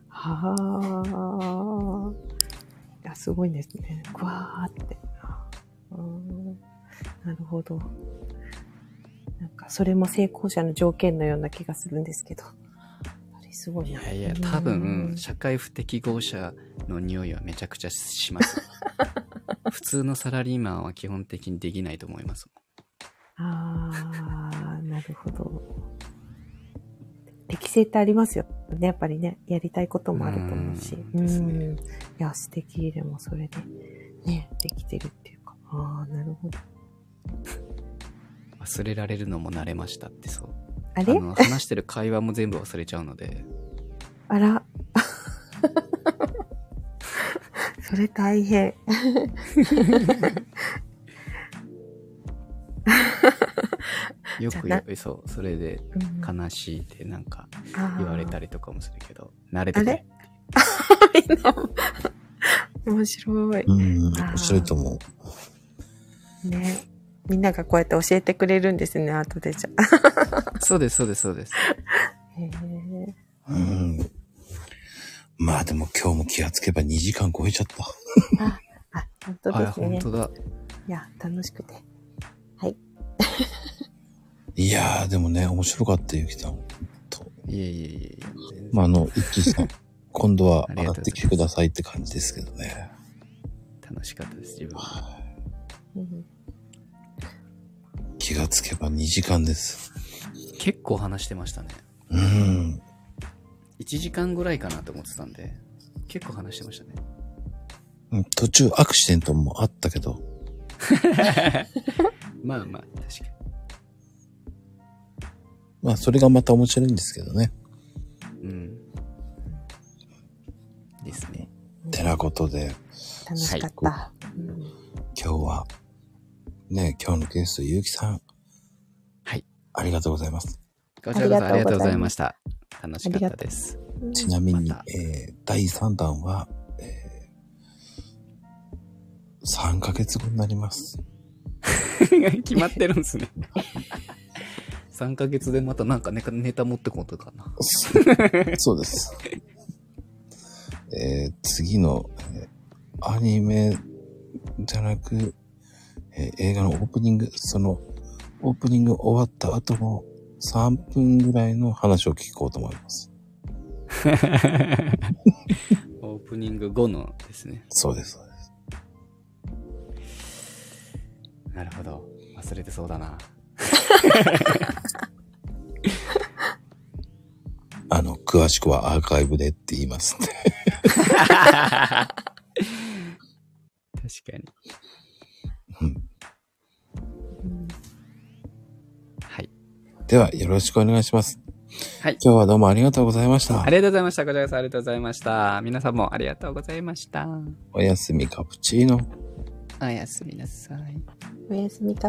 はあ。いや、すごいですね。ぐわーって。うんなるほど。なんか、それも成功者の条件のような気がするんですけど。あれすごいな。いやいや、多分、社会不適合者の匂いはめちゃくちゃします。普通のサラリーマンは基本的にできないと思います。ああ、なるほど。適性ってありますよね。やっぱりね、やりたいこともあると思うし。うんですいや、素敵でもそれで、ね、できてるっていうか。ああ、なるほど。忘れられるのも慣れましたってそう。あれ？あの、話してる会話も全部忘れちゃうので、あら。それ大変。よくよそう、それでうん悲しいってなんか言われたりとかもするけど、慣れて な、面白い。うん、面白いと思う。ね。みんながこうやって教えてくれるんですね、後でじゃあ。そうです、そうです、そうです。へえ。うん。まあでも今日も気がつけば2時間超えちゃった。あ、あ、本当あ、ですね本。当だ。いや、楽しくて。いやー、でもね、面白かった、ゆきさん。といえいえいえいえ。まあ、あの、一気さん、今度は上がってきてくださいって感じですけどね。楽しかったです、自分は。うん気がつけば2時間です。結構話してましたね。うん。1時間ぐらいかなと思ってたんで、結構話してましたね。うん途中アクシデントもあったけど、まあまあ、確かまあそれがまた面白いんですけどね。に。うん。ですね。てなことで、楽しかった。うん今日は、ね、今日のゲスト、ゆうきさん。はい。ありがとうございます。こちらこそあありがとうございますりがとうございました。楽しかったです。ちなみに、えー、第3弾は、えー、3ヶ月後になります。決まってるんですね。3ヶ月でまたなんかネタネタ持ってこんとかな。そうです。えー、次の、えーアニメじゃなく、えー映画のオープニング、その、オープニング終わった後の3分ぐらいの話を聞こうと思います。オープニング後のですね。そうです、そうです。なるほど。忘れてそうだな。あの、詳しくはアーカイブでって言いますんで。確かに。うんうんでは、よろしくお願いします。はい。今日はどうもありがとうございましたあ。りがとうございました。こちらこそありがとうございました。皆さんもありがとうございました。おやすみカプチーノ。おやすみなさい。おやすみカ